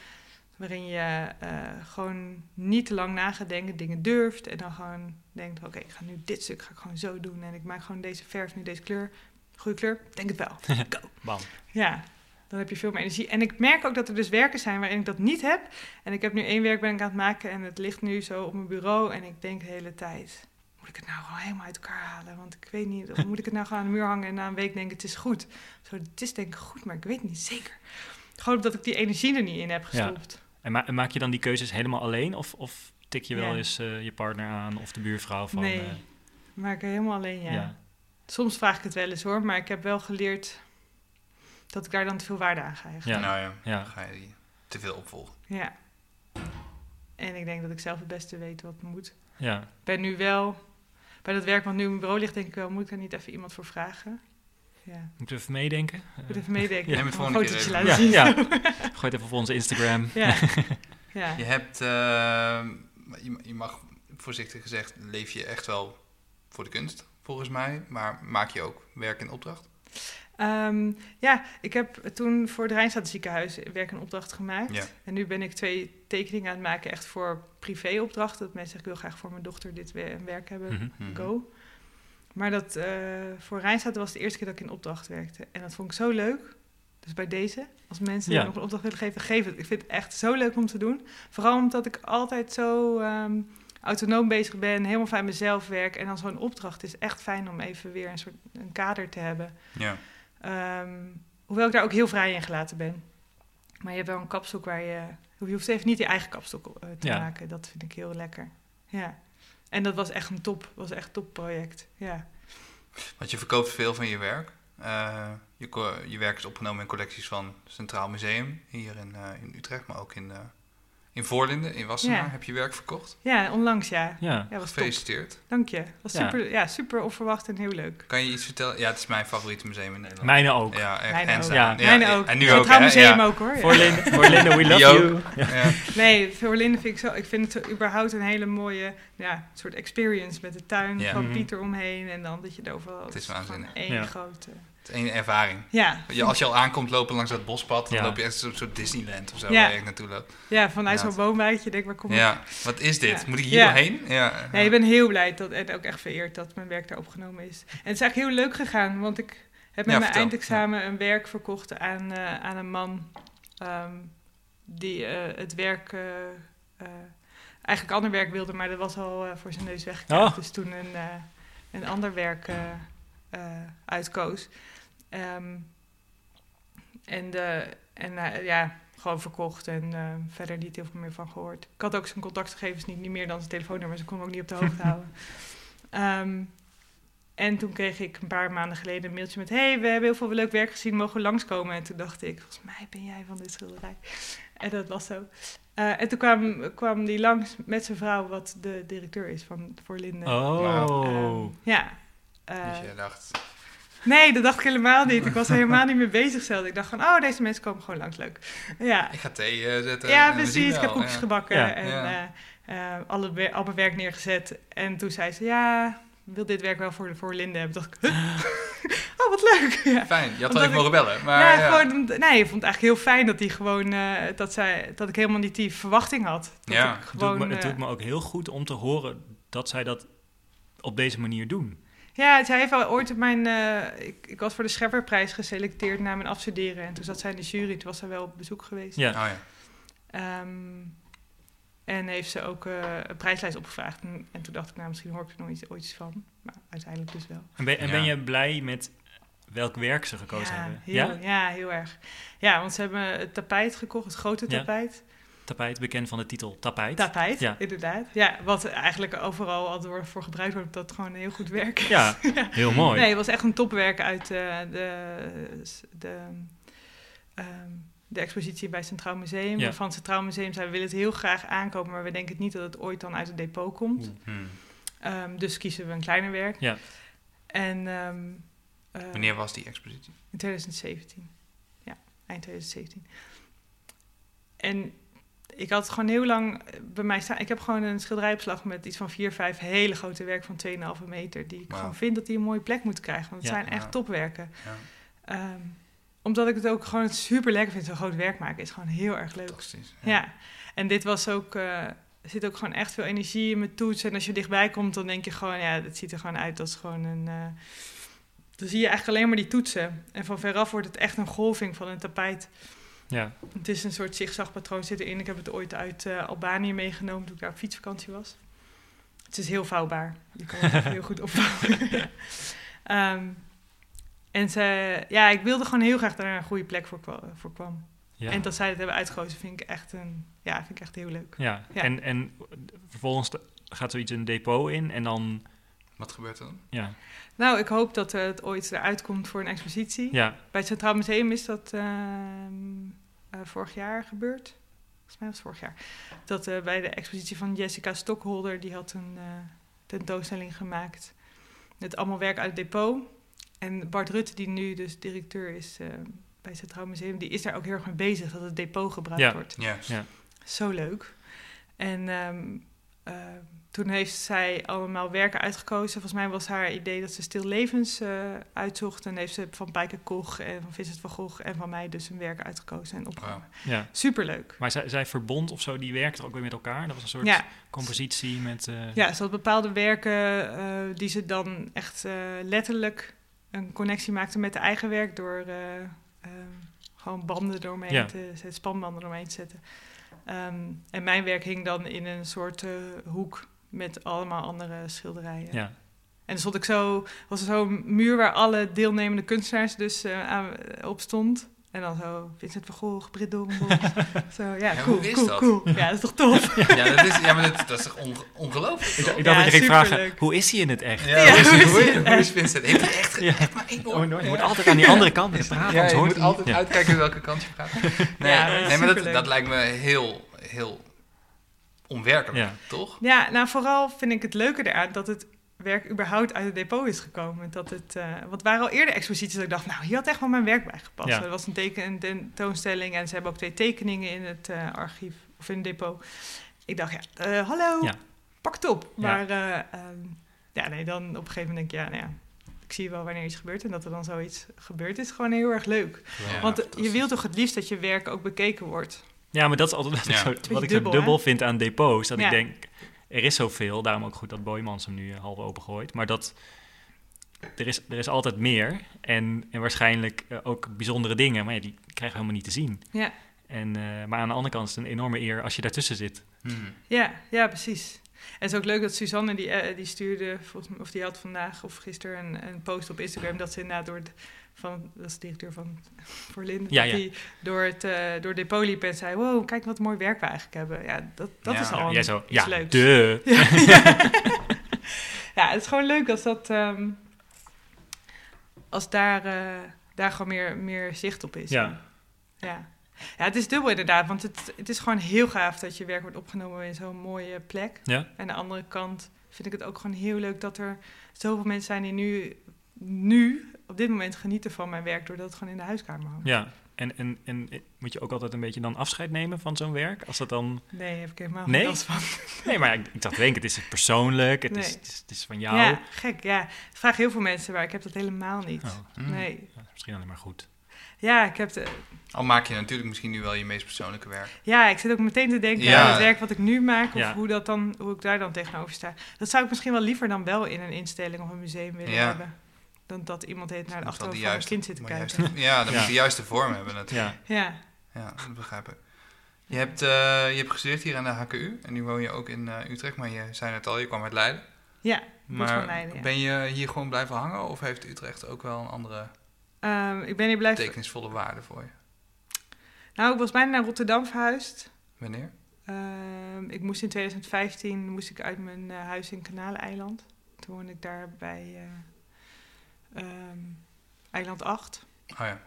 Waarin je eh, gewoon niet te lang na gaat denken, dingen durft. En dan gewoon denkt, oké, ik ga nu dit stuk ga ik gewoon zo doen. En ik maak gewoon deze verf, nu deze kleur. Goede kleur, denk het wel. [LAUGHS] Go. Bam. Ja, dan heb je veel meer energie. En ik merk ook dat er dus werken zijn waarin ik dat niet heb. En ik heb nu één werk ben ik aan het maken en het ligt nu zo op mijn bureau. En ik denk de hele tijd, moet ik het nou gewoon helemaal uit elkaar halen? Want ik weet niet, of moet ik het nou gewoon aan de muur hangen en na een week denk het is goed. Zo, het is denk ik goed, maar ik weet niet zeker. Gewoon omdat ik die energie er niet in heb Ja. gestopt. En ma- maak je dan die keuzes helemaal alleen? Of, of tik je wel Ja. eens eh, je partner aan of de buurvrouw van... nee, eh, maar ik helemaal alleen, ja. ja. Soms vraag ik het wel eens hoor, maar ik heb wel geleerd dat ik daar dan te veel waarde aan ga hechten. Ja. Nou ja, Ja. dan ga je die te veel opvolgen. Ja. En ik denk dat ik zelf het beste weet wat moet. ja. Ik ben nu wel, bij dat werk wat nu op mijn bureau ligt, denk ik wel, moet ik daar niet even iemand voor vragen? Ja, Moeten we even meedenken? ik moet even meedenken. Neem het volgende een keer laten Ja, zien. ja. [LAUGHS] Gooi het even op onze Instagram. Ja. [LAUGHS] ja. Je hebt, eh, je, je mag voorzichtig gezegd, leef je echt wel voor de kunst, volgens mij. Maar maak je ook werk in opdracht? Ehm, ja, ik heb toen voor het Rijnstaat ziekenhuis werk een opdracht gemaakt. Ja. En nu ben ik twee tekeningen aan het maken, echt voor privéopdrachten. Dat mensen zeggen, ik wil graag voor mijn dochter dit we- werk hebben. Mhm. Mhm. go. Maar dat, eh, voor Rijnstaat was de eerste keer dat ik in opdracht werkte. En dat vond ik zo leuk. Dus bij deze, als mensen Ja. nog een opdracht willen geven, geef het. Ik vind het echt zo leuk om te doen. Vooral omdat ik altijd zo ehm, autonoom bezig ben, helemaal van mezelf werk. En dan zo'n opdracht is echt fijn om even weer een soort een kader te hebben. Ja. Ehm, hoewel ik daar ook heel vrij in gelaten ben. Maar je hebt wel een kapstok waar je... Je hoeft even niet je eigen kapstok eh, te Ja. maken. Dat vind ik heel lekker. Ja. En dat was echt een top, was echt een topproject. Ja. Want je verkoopt veel van je werk. Eh, je, je werk is opgenomen in collecties van Centraal Museum hier in, eh, in Utrecht, maar ook in, in Voorlinden, in Wassenaar, heb je werk verkocht. Ja, onlangs ja. Ja, ja was Gefeliciteerd. Top. Dank je. Was Ja. super, ja, super onverwacht en heel leuk. Kan je iets vertellen? Ja, het is mijn favoriete museum in Nederland. mijne ook. Ja, echt. Mijne ook. Ja. Mijne ook. En nu Het ook, hè? Museum Ja. ook hoor. ja. Voor Linde, [LAUGHS] voor Linde, we love you. Ja. Nee, Verlinden vind ik zo. Ik vind het überhaupt een hele mooie ja, soort experience met de tuin Ja. van Mhm. Pieter omheen en dan dat je er overal. Het is waanzinnig. één Ja. grote. Één ervaring. Ja, Ja, als je al aankomt lopen langs dat bospad, dan Ja. loop je echt een soort Disneyland of zo Ja. waar je naartoe loopt. ja, vanuit zo'n Ja. boomwijtje denk ik, waar kom ik? Ja, wat is dit? Ja. Moet ik hier Ja. doorheen? Ja. Nee, ik ben heel blij dat, en ook echt vereerd dat mijn werk daar opgenomen is. En het is eigenlijk heel leuk gegaan, want ik heb met Ja, mijn vertel. eindexamen een werk verkocht aan, eh, aan een man ehm, die eh, het werk, eh, eh, eigenlijk ander werk wilde, maar dat was al eh, voor zijn neus weggekaapt. Oh. Dus toen een, eh, een ander werk uitkoos. Ehm, en de, en eh, ja, gewoon verkocht en eh, verder niet heel veel meer van gehoord. Ik had ook zijn contactgegevens niet, niet meer dan zijn telefoonnummer, ze kon me ook niet op de hoogte houden. [LAUGHS] Ehm, en toen kreeg ik een paar maanden geleden een mailtje met... hey, we hebben heel veel leuk werk gezien, mogen we langskomen? En toen dacht ik, volgens mij ben jij van dit schilderij. En dat was zo. Eh, en toen kwam, kwam die langs met zijn vrouw, wat de directeur is van voor Linden. Oh. Ehm, ja. Eh, Dus jij dacht, nee, dat dacht ik helemaal niet. Ik was er helemaal niet mee bezig zelf. Ik dacht van, oh, deze mensen komen gewoon langs, leuk. Ja, ik ga thee eh, zetten. ja zien precies. Ik heb koekjes Ja. gebakken Ja. en Ja. eh, eh, alle, wer- al mijn werk neergezet. En toen zei ze, ja, wil dit werk wel voor, voor Linde hebben. dacht ik, huh? [LAUGHS] oh, wat leuk. Ja. Fijn, je had Omdat wel even mogen bellen. Maar, ja, ja. Gewoon, nee, ik vond het eigenlijk heel fijn dat hij gewoon, eh, dat, zij, dat ik helemaal niet die verwachting had. Dat Ja. ik Het doet, me, het eh, doet me ook heel goed om te horen dat zij dat op deze manier doen. Ja, zij heeft al ooit op mijn... eh, ik, ik was voor de Schepperprijs geselecteerd na mijn afstuderen. En toen zat zij in de jury, toen was zij wel op bezoek geweest. Ja. Oh ja. Ehm, en heeft ze ook eh, een prijslijst opgevraagd. En, en toen dacht ik, nou, misschien hoor ik er nog iets, ooit iets van. Maar uiteindelijk dus wel. En ben, en Ja. ben je blij met welk werk ze gekozen ja, hebben? Heel, Ja? ja, heel erg. Ja, want ze hebben het tapijt gekocht, het grote Ja. Tapijt. Bekend van de titel Tapijt. Tapijt, Ja. inderdaad. Ja, wat eigenlijk overal al door, voor gebruikt wordt, dat gewoon een heel goed werk. [LAUGHS] Ja, heel mooi. Nee, het was echt een topwerk uit eh, de, de, ehm, de expositie bij het Centraal Museum. Ja. Van het Centraal Museum zei, we willen het heel graag aankopen, maar we denken niet dat het ooit dan uit het depot komt. Hmm. Ehm, dus kiezen we een kleiner werk. Ja. En ehm, eh, Wanneer was die expositie? in 2017. Ja, eind 2017. En ik had gewoon heel lang eh, bij mij staan. Ik heb gewoon een schilderijopslag met iets van vier, vijf hele grote werken van 2,5 meter. Die ik gewoon vind dat die een mooie plek moeten krijgen. Want het Ja. zijn echt Ja. topwerken. Ja. Ehm, omdat ik het ook gewoon super lekker vind. Zo'n groot werk maken is gewoon heel erg leuk. Fantastisch. Ja. En dit was ook. eh, er zit ook gewoon echt veel energie in mijn toets. En als je dichtbij komt, dan denk je gewoon, ja, het ziet er gewoon uit als gewoon een. eh, dan zie je eigenlijk alleen maar die toetsen. En van veraf wordt het echt een golving van een tapijt. Ja. Het is een soort zigzagpatroon zit erin. Ik heb het ooit uit eh, Albanië meegenomen toen ik daar op fietsvakantie was. Het is heel vouwbaar. Je kan het heel goed opvouwen. [LAUGHS] Ehm, en ze, ja, ik wilde gewoon heel graag dat er een goede plek voor, voor kwam. Ja. En dat zij het hebben uitgekozen vind ik echt, een, ja, vind ik echt heel leuk. ja. Ja. En, en vervolgens gaat zoiets een depot in en dan... Wat gebeurt er dan? Ja. Nou, ik hoop dat het ooit eruit komt voor een expositie. Ja. Bij het Centraal Museum is dat ehm, eh, vorig jaar gebeurd. Volgens mij was het vorig jaar. Dat eh, bij de expositie van Jessica Stockholder, die had een eh, tentoonstelling gemaakt. Met allemaal werk uit het depot. En Bart Rutte, die nu dus directeur is eh, bij het Centraal Museum, die is daar ook heel erg mee bezig dat het depot gebruikt Ja. wordt. Juist. Ja. Zo leuk. En ehm, eh, toen heeft zij allemaal werken uitgekozen. Volgens mij was haar idee dat ze stil levens eh, uitzocht. En heeft ze van Pijke Koch en van Vincent van Gogh en van mij dus een werk uitgekozen en opgenomen. ja. Superleuk. Maar zij, zij verbond of zo, die werkte ook weer met elkaar. Dat was een soort Ja, compositie met... eh, ja, ze had bepaalde werken eh, die ze dan echt eh, letterlijk een connectie maakte met de eigen werk door gewoon banden eromheen Ja. te zetten, spanbanden eromheen te zetten. Ehm, en mijn werk hing dan in een soort eh, hoek met allemaal andere schilderijen. ja. En dan stond ik zo, was er zo'n muur waar alle deelnemende kunstenaars dus eh, aan, op stond. En dan zo Vincent van Gogh, Britt [LAUGHS] zo, ja, Ja, cool, hoe is cool, dat? cool. Ja, dat is toch tof? [LAUGHS] Ja, dat is, ja maar dat, dat is toch onge- ongelooflijk? Ik, ik dacht Ja, dat je ging vragen, hoe is hij in het echt? Ja, Ja, hoe, is, hoe is hoe, is Vincent? Heeft hij echt, Ja. echt maar één oor? Oh, no, je Ja. moet altijd aan die andere kant praten, Ja, anders je hoort moet altijd ja. uitkijken welke kant je praat. [LAUGHS] Nee, Ja, nee maar dat, dat lijkt me heel, heel onwerkelijk, toch? Ja, nou vooral vind ik het leuke eraan dat het werk überhaupt uit het depot is gekomen. Dat het, uh, want het waren al eerder exposities dat ik dacht, nou, hier had echt wel mijn werk bij gepast. Er was een, teken, een tentoonstelling en ze hebben ook twee tekeningen in het uh, archief of in het depot. Ik dacht, ja, uh, hallo, ja. pak het op. Maar um, ja, nee, dan op een gegeven moment denk ik, ja, nou ja, ik zie wel wanneer iets gebeurt en dat er dan zoiets gebeurt, is gewoon heel erg leuk. Want je wilt toch het liefst dat je werk ook bekeken wordt. Ja, maar dat is altijd [LAUGHS] ja. zo, wat ik dubbel, zo dubbel vind aan depots. Dat ik denk, er is zoveel, daarom ook goed dat Boymans hem nu half open gooit. Maar dat er is, er is altijd meer en, en waarschijnlijk uh, ook bijzondere dingen, maar ja, die krijgen we helemaal niet te zien. Ja. En, uh, maar aan de andere kant is het een enorme eer als je daartussen zit. Hmm. Ja, ja, precies. En het is ook leuk dat Suzanne die, uh, die stuurde, volgens, of die had vandaag of gisteren een, een post op Instagram dat ze inderdaad door het, van, dat is de directeur van [LAUGHS] voor Lin, ja, ja. die door het uh, door Depot liep en zei, wow, kijk wat mooi werk we eigenlijk hebben. Ja, dat, dat ja. is al ja, zo, ja, leuks. De. [LAUGHS] [LAUGHS] Ja, het is gewoon leuk als dat, um, als daar, uh, daar gewoon meer, meer zicht op is. Ja. ja. Ja, het is dubbel inderdaad, want het, het is gewoon heel gaaf dat je werk wordt opgenomen in zo'n mooie plek. Ja. En aan de andere kant vind ik het ook gewoon heel leuk dat er zoveel mensen zijn die nu, nu op dit moment genieten van mijn werk, doordat het gewoon in de huiskamer hangt. Ja, en, en, en moet je ook altijd een beetje dan afscheid nemen van zo'n werk? Als dat dan... Nee, heb ik helemaal nee? geen van. Nee, maar ik, ik dacht, denk, het is persoonlijk, het, is, het, is, het is van jou. Ja, gek, ja. Vragen heel veel mensen, maar ik heb dat helemaal niet. Oh. Nee. Ja, misschien alleen maar goed. Ja, ik heb... De... Al maak je natuurlijk misschien nu wel je meest persoonlijke werk. Ja, ik zit ook meteen te denken ja. aan het werk wat ik nu maak... of hoe, dat dan, hoe ik daar dan tegenover sta. Dat zou ik misschien wel liever dan wel in een instelling of een museum willen ja. hebben. Dan dat iemand heet naar de achterhoofd van een kind zit te kijken. Juiste, ja, dan moet de juiste vorm hebben natuurlijk. Ja. ja. Ja, dat begrijp ik. Je hebt, uh, je hebt gestudeerd hier aan de HKU en nu woon je ook in uh, Utrecht, maar je zei het al, je kwam uit Leiden. Ja, maar van Leiden, ja. ben je hier gewoon blijven hangen of heeft Utrecht ook wel een andere um, ik ben hier blijven... betekenisvolle waarde voor je? Nou, ik was bijna naar Rotterdam verhuisd. Wanneer? Um, ik moest in 2015 moest ik uit mijn uh, huis in Kanaleiland. Toen woonde ik daar bij um, eiland 8. Oh ja.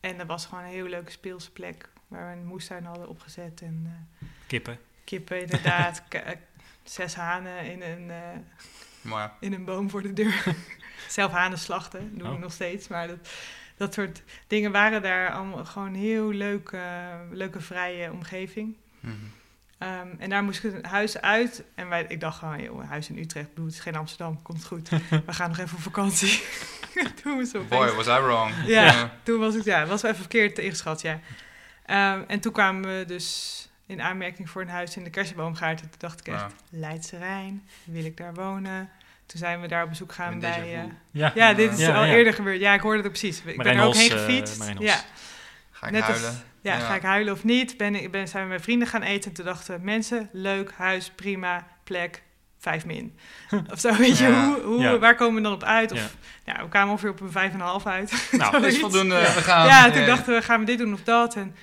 En dat was gewoon een heel leuke speelse plek waar we een moestuin hadden opgezet. En, uh, kippen. Kippen, inderdaad. [LAUGHS] zes hanen in een, uh, in een boom voor de deur. [LAUGHS] Zelf hanen slachten, doen oh. we nog steeds. Maar dat, dat soort dingen waren daar allemaal gewoon heel leuke, leuke vrije omgeving. Mm -hmm. Um, en daar moest ik het huis uit. En wij, ik dacht gewoon, joh, huis in Utrecht, bedoel, het is geen Amsterdam, komt goed. [LAUGHS] We gaan nog even op vakantie. [LAUGHS] toen was het Boy, was I wrong. Ja, yeah. toen was ik, ja, was wel even verkeerd ingeschat, ja. Um, en toen kwamen we dus in aanmerking voor een huis in de Kersenboomgaard. En toen dacht ik echt, ja. Leidse Rijn, wil ik daar wonen? Toen zijn we daar op bezoek gaan bij... Uh, ja. ja, dit is ja, al eerder gebeurd. Ja, ik hoorde het precies. Ik ben er ook heen gefietst. Uh, ja. Ga ik Net huilen? Als, ja, ja, ga ik huilen of niet? Ben, ik ben, zijn we met vrienden gaan eten. En toen dachten mensen, leuk, huis, prima, plek, vijf min. [LAUGHS] of zo, weet je, ja. hoe, hoe, ja. waar komen we dan op uit? Of, ja. we kwamen ongeveer op een vijf en een half uit. [LAUGHS] Nou, dat is voldoende. We gaan, ja, toen dachten we, gaan we dit doen of dat? En,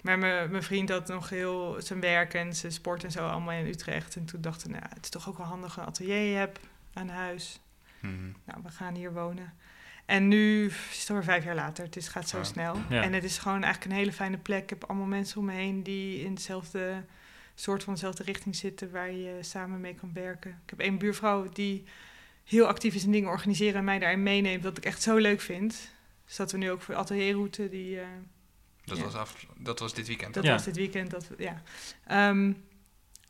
maar mijn vriend had nog heel zijn werk en zijn sport en zo allemaal in Utrecht. En toen dachten we, nou, het is toch ook wel handig een atelier heb aan huis. Mm. Nou, we gaan hier wonen. En nu is het alweer vijf jaar later. Het is, gaat zo Ja. snel. Ja. En het is gewoon eigenlijk een hele fijne plek. Ik heb allemaal mensen om me heen die in dezelfde soort van dezelfde richting zitten waar je samen mee kan werken. Ik heb één buurvrouw die heel actief is in dingen organiseren en mij daarin meeneemt, wat ik echt zo leuk vind. Dus dat we nu ook voor de atelierroute die. eh, Dat, Ja. was af, dat was dit weekend. dat was dit weekend. Dat, ja. Ehm,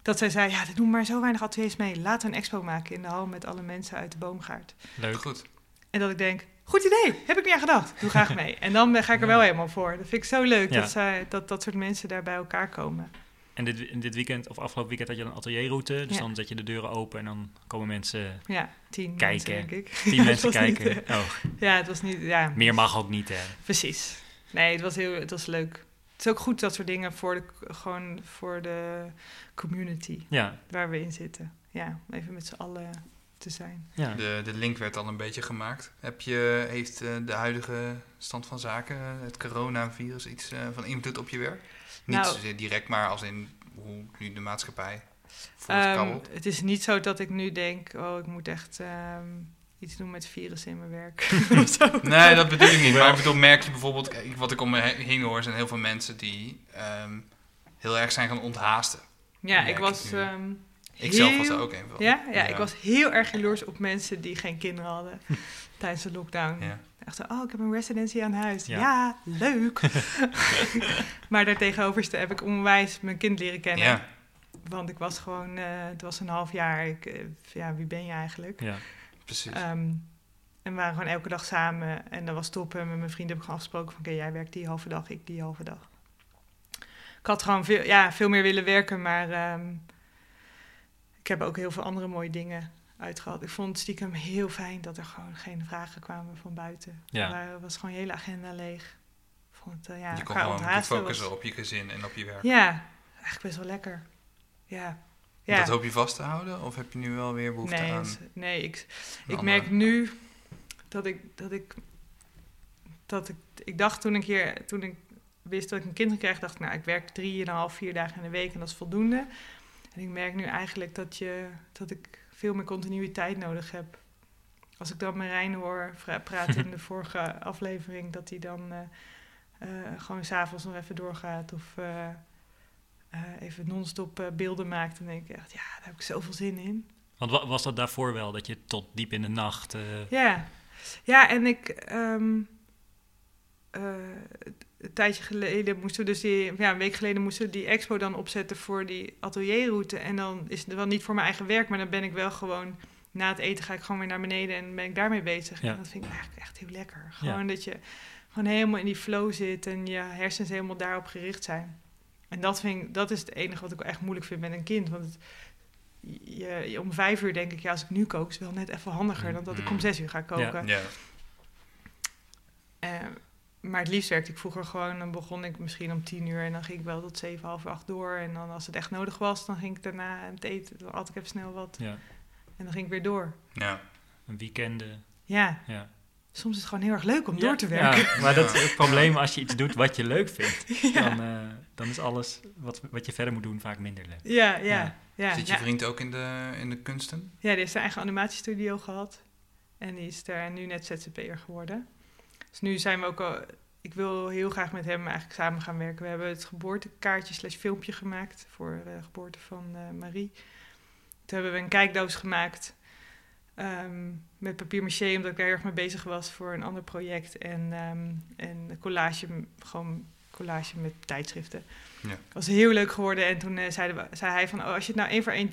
dat zij zei, ja, er doen maar zo weinig ateliers mee. Laten we een expo maken in de hal met alle mensen uit de boomgaard. Leuk. Goed. En dat ik denk, goed idee, heb ik niet aan gedacht. Doe graag mee. En dan ben- ga ik er wel helemaal voor. Dat vind ik zo leuk dat, zij, dat dat soort mensen daar bij elkaar komen. En dit, dit weekend, of afgelopen weekend, had je een atelierroute. Dus Ja. dan zet je de deuren open en dan komen mensen, Ja, tien Kijken. mensen, denk ik. tien [LAUGHS] mensen niet, kijken. eh, oh, ja, het was niet, ja, meer mag ook niet, hè. precies. Nee, het was, heel, het was leuk. Het is ook goed dat soort dingen voor de, gewoon voor de community Ja, waar we in zitten. Ja, even met z'n allen te zijn. ja. De, de link werd al een beetje gemaakt. Heb je, heeft eh, de huidige stand van zaken, eh, het coronavirus, iets eh, van invloed op je werk? Niet Nou- zozeer direct, maar als in hoe nu de maatschappij voortkabbelt. het is niet zo dat ik nu denk, oh, ik moet echt ehm, iets doen met virussen in mijn werk. [LAUGHS] [LAUGHS] Nee, dat bedoel ik niet. Maar ik bedoel, merk je bijvoorbeeld, kijk, wat ik om me he- heen hoor, zijn heel veel mensen die ehm, heel erg zijn gaan onthaasten. Ja, ik was... Ehm, ik zelf was er ook een van. Ja? ja? ik was heel erg jaloers op mensen die geen kinderen hadden [LAUGHS] tijdens de lockdown. Ja. Echt zo, oh, ik heb een residency aan huis. Ja, leuk. [LAUGHS] [LAUGHS] maar daartegenover heb ik onwijs mijn kind leren kennen. Ja. Want ik was gewoon, uh, het was een half jaar. Ik, uh, ja, wie ben je eigenlijk? Ja, precies. Um, en we waren gewoon elke dag samen. En dat was top. En met mijn vrienden heb ik gewoon afgesproken van... oké, jij werkt die halve dag, ik die halve dag. Ik had gewoon veel, ja, veel meer willen werken, maar... Um, ik heb ook heel veel andere mooie dingen uitgehad. Ik vond het stiekem heel fijn dat er gewoon geen vragen kwamen van buiten. Ja. Er was gewoon je hele agenda leeg. Vond uh, ja, je kon gewoon focussen op je gezin en op je werk. Ja, eigenlijk best wel lekker. Ja. ja. Dat hoop je vast te houden? Of heb je nu wel weer behoefte nee, aan? Nee, ik, ik merk nu dat ik, dat ik, dat ik, ik dacht toen ik hier, toen ik wist dat ik een kind kreeg, dacht ik, nou, ik werk drieënhalf, vier dagen in de week en dat is voldoende. En ik merk nu eigenlijk dat, je, dat ik veel meer continuïteit nodig heb. Als ik dan Marijn hoor praten in [LAUGHS] de vorige aflevering, dat hij dan uh, uh, gewoon s'avonds nog even doorgaat of uh, even non-stop beelden maakt, dan denk ik echt, ja, daar heb ik zoveel zin in. Want was dat daarvoor wel, dat je tot diep in de nacht... Ja, ja en ik... Um, een tijdje geleden moesten we dus die, ja, een week geleden moesten we die expo dan opzetten voor die atelierroute. En dan is het wel niet voor mijn eigen werk, maar dan ben ik wel gewoon na het eten ga ik gewoon weer naar beneden en ben ik daarmee bezig. En dat vind ik eigenlijk echt heel lekker. Gewoon dat je gewoon helemaal in die flow zit en je hersens helemaal daarop gericht zijn. En dat, vind ik, dat is het enige wat ik echt moeilijk vind met een kind. Want het, je, om vijf uur denk ik, ja, als ik nu kook, is wel net even handiger dan dat ik om mm. zes uur ga koken. Ja. Uh, maar het liefst werkte ik vroeger gewoon, dan begon ik misschien om tien uur en dan ging ik wel tot zeven, half acht door. En dan als het echt nodig was, dan ging ik daarna het eten, dan at ik even snel wat. Ja. En dan ging ik weer door. Ja. Een weekenden. Ja. ja. Soms is het gewoon heel erg leuk om door te werken. Ja, maar dat is het probleem als je iets doet wat je leuk vindt. [LAUGHS] Dan, uh, dan is alles wat, wat je verder moet doen vaak minder leuk. Ja, ja. ja. Zit je vriend ook in de, in de kunsten? Ja, die heeft zijn eigen animatiestudio gehad. En die is er nu net ZZP'er geworden. Dus nu zijn we ook al... Ik wil heel graag met hem eigenlijk samen gaan werken. We hebben het geboortekaartje slash filmpje gemaakt voor de geboorte van uh, Marie. Toen hebben we een kijkdoos gemaakt um, met papier maché, omdat ik daar heel erg mee bezig was voor een ander project. En, um, en collage, gewoon collage met tijdschriften. Ja. Was heel leuk geworden. En toen uh, zei, zei hij van, oh, als je het nou één voor één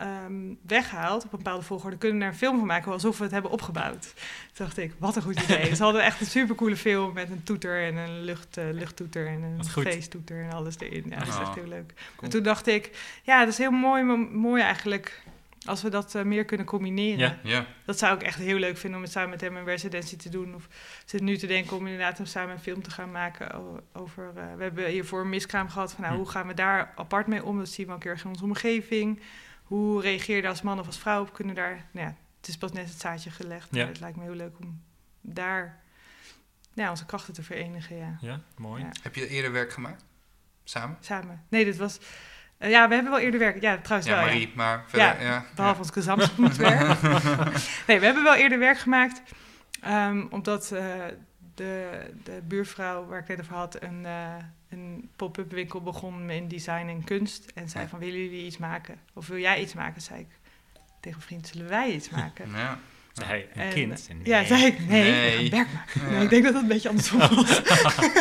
um, weghaalt op een bepaalde volgorde, kunnen we er een film van maken alsof we het hebben opgebouwd. Toen dacht ik, wat een goed idee. [LAUGHS] Ze hadden echt een supercoole film met een toeter en een lucht, uh, luchttoeter en een feesttoeter en alles erin. Ja, dat is echt oh, heel leuk. En toen dacht ik, ja, dat is heel mooi, mooi eigenlijk als we dat uh, meer kunnen combineren. Ja. ja. Dat zou ik echt heel leuk vinden om het samen met hem een residentie te doen. Of zit nu te denken om inderdaad samen een film te gaan maken over... Uh, we hebben hiervoor een miskraam gehad van nou, hm. hoe gaan we daar apart mee om? Dat zien we een keer in onze omgeving hoe reageer je als man of als vrouw op? Kunnen daar, nou ja, het is pas net het zaadje gelegd. Ja. Het lijkt me heel leuk om daar nou, onze krachten te verenigen. Ja, ja mooi. Heb je eerder werk gemaakt? Samen? Samen. Nee, dit was. Uh, ja, we hebben wel eerder werk. Ja, trouwens ja, wel. Marie, maar verder, ja, behalve ons gezamswerk. [LAUGHS] nee, we hebben wel eerder werk gemaakt. Um, omdat uh, de, de buurvrouw waar ik het over had, een, uh, een pop-up winkel begon in design en kunst. En zei van, willen jullie iets maken? Of wil jij iets maken? Zei ik tegen een vriend, zullen wij iets maken? Ja. Zei hij, een kind? Nee. Ja, zei ik, nee, nee. werk maken. Nee, ik denk dat dat een beetje andersom was.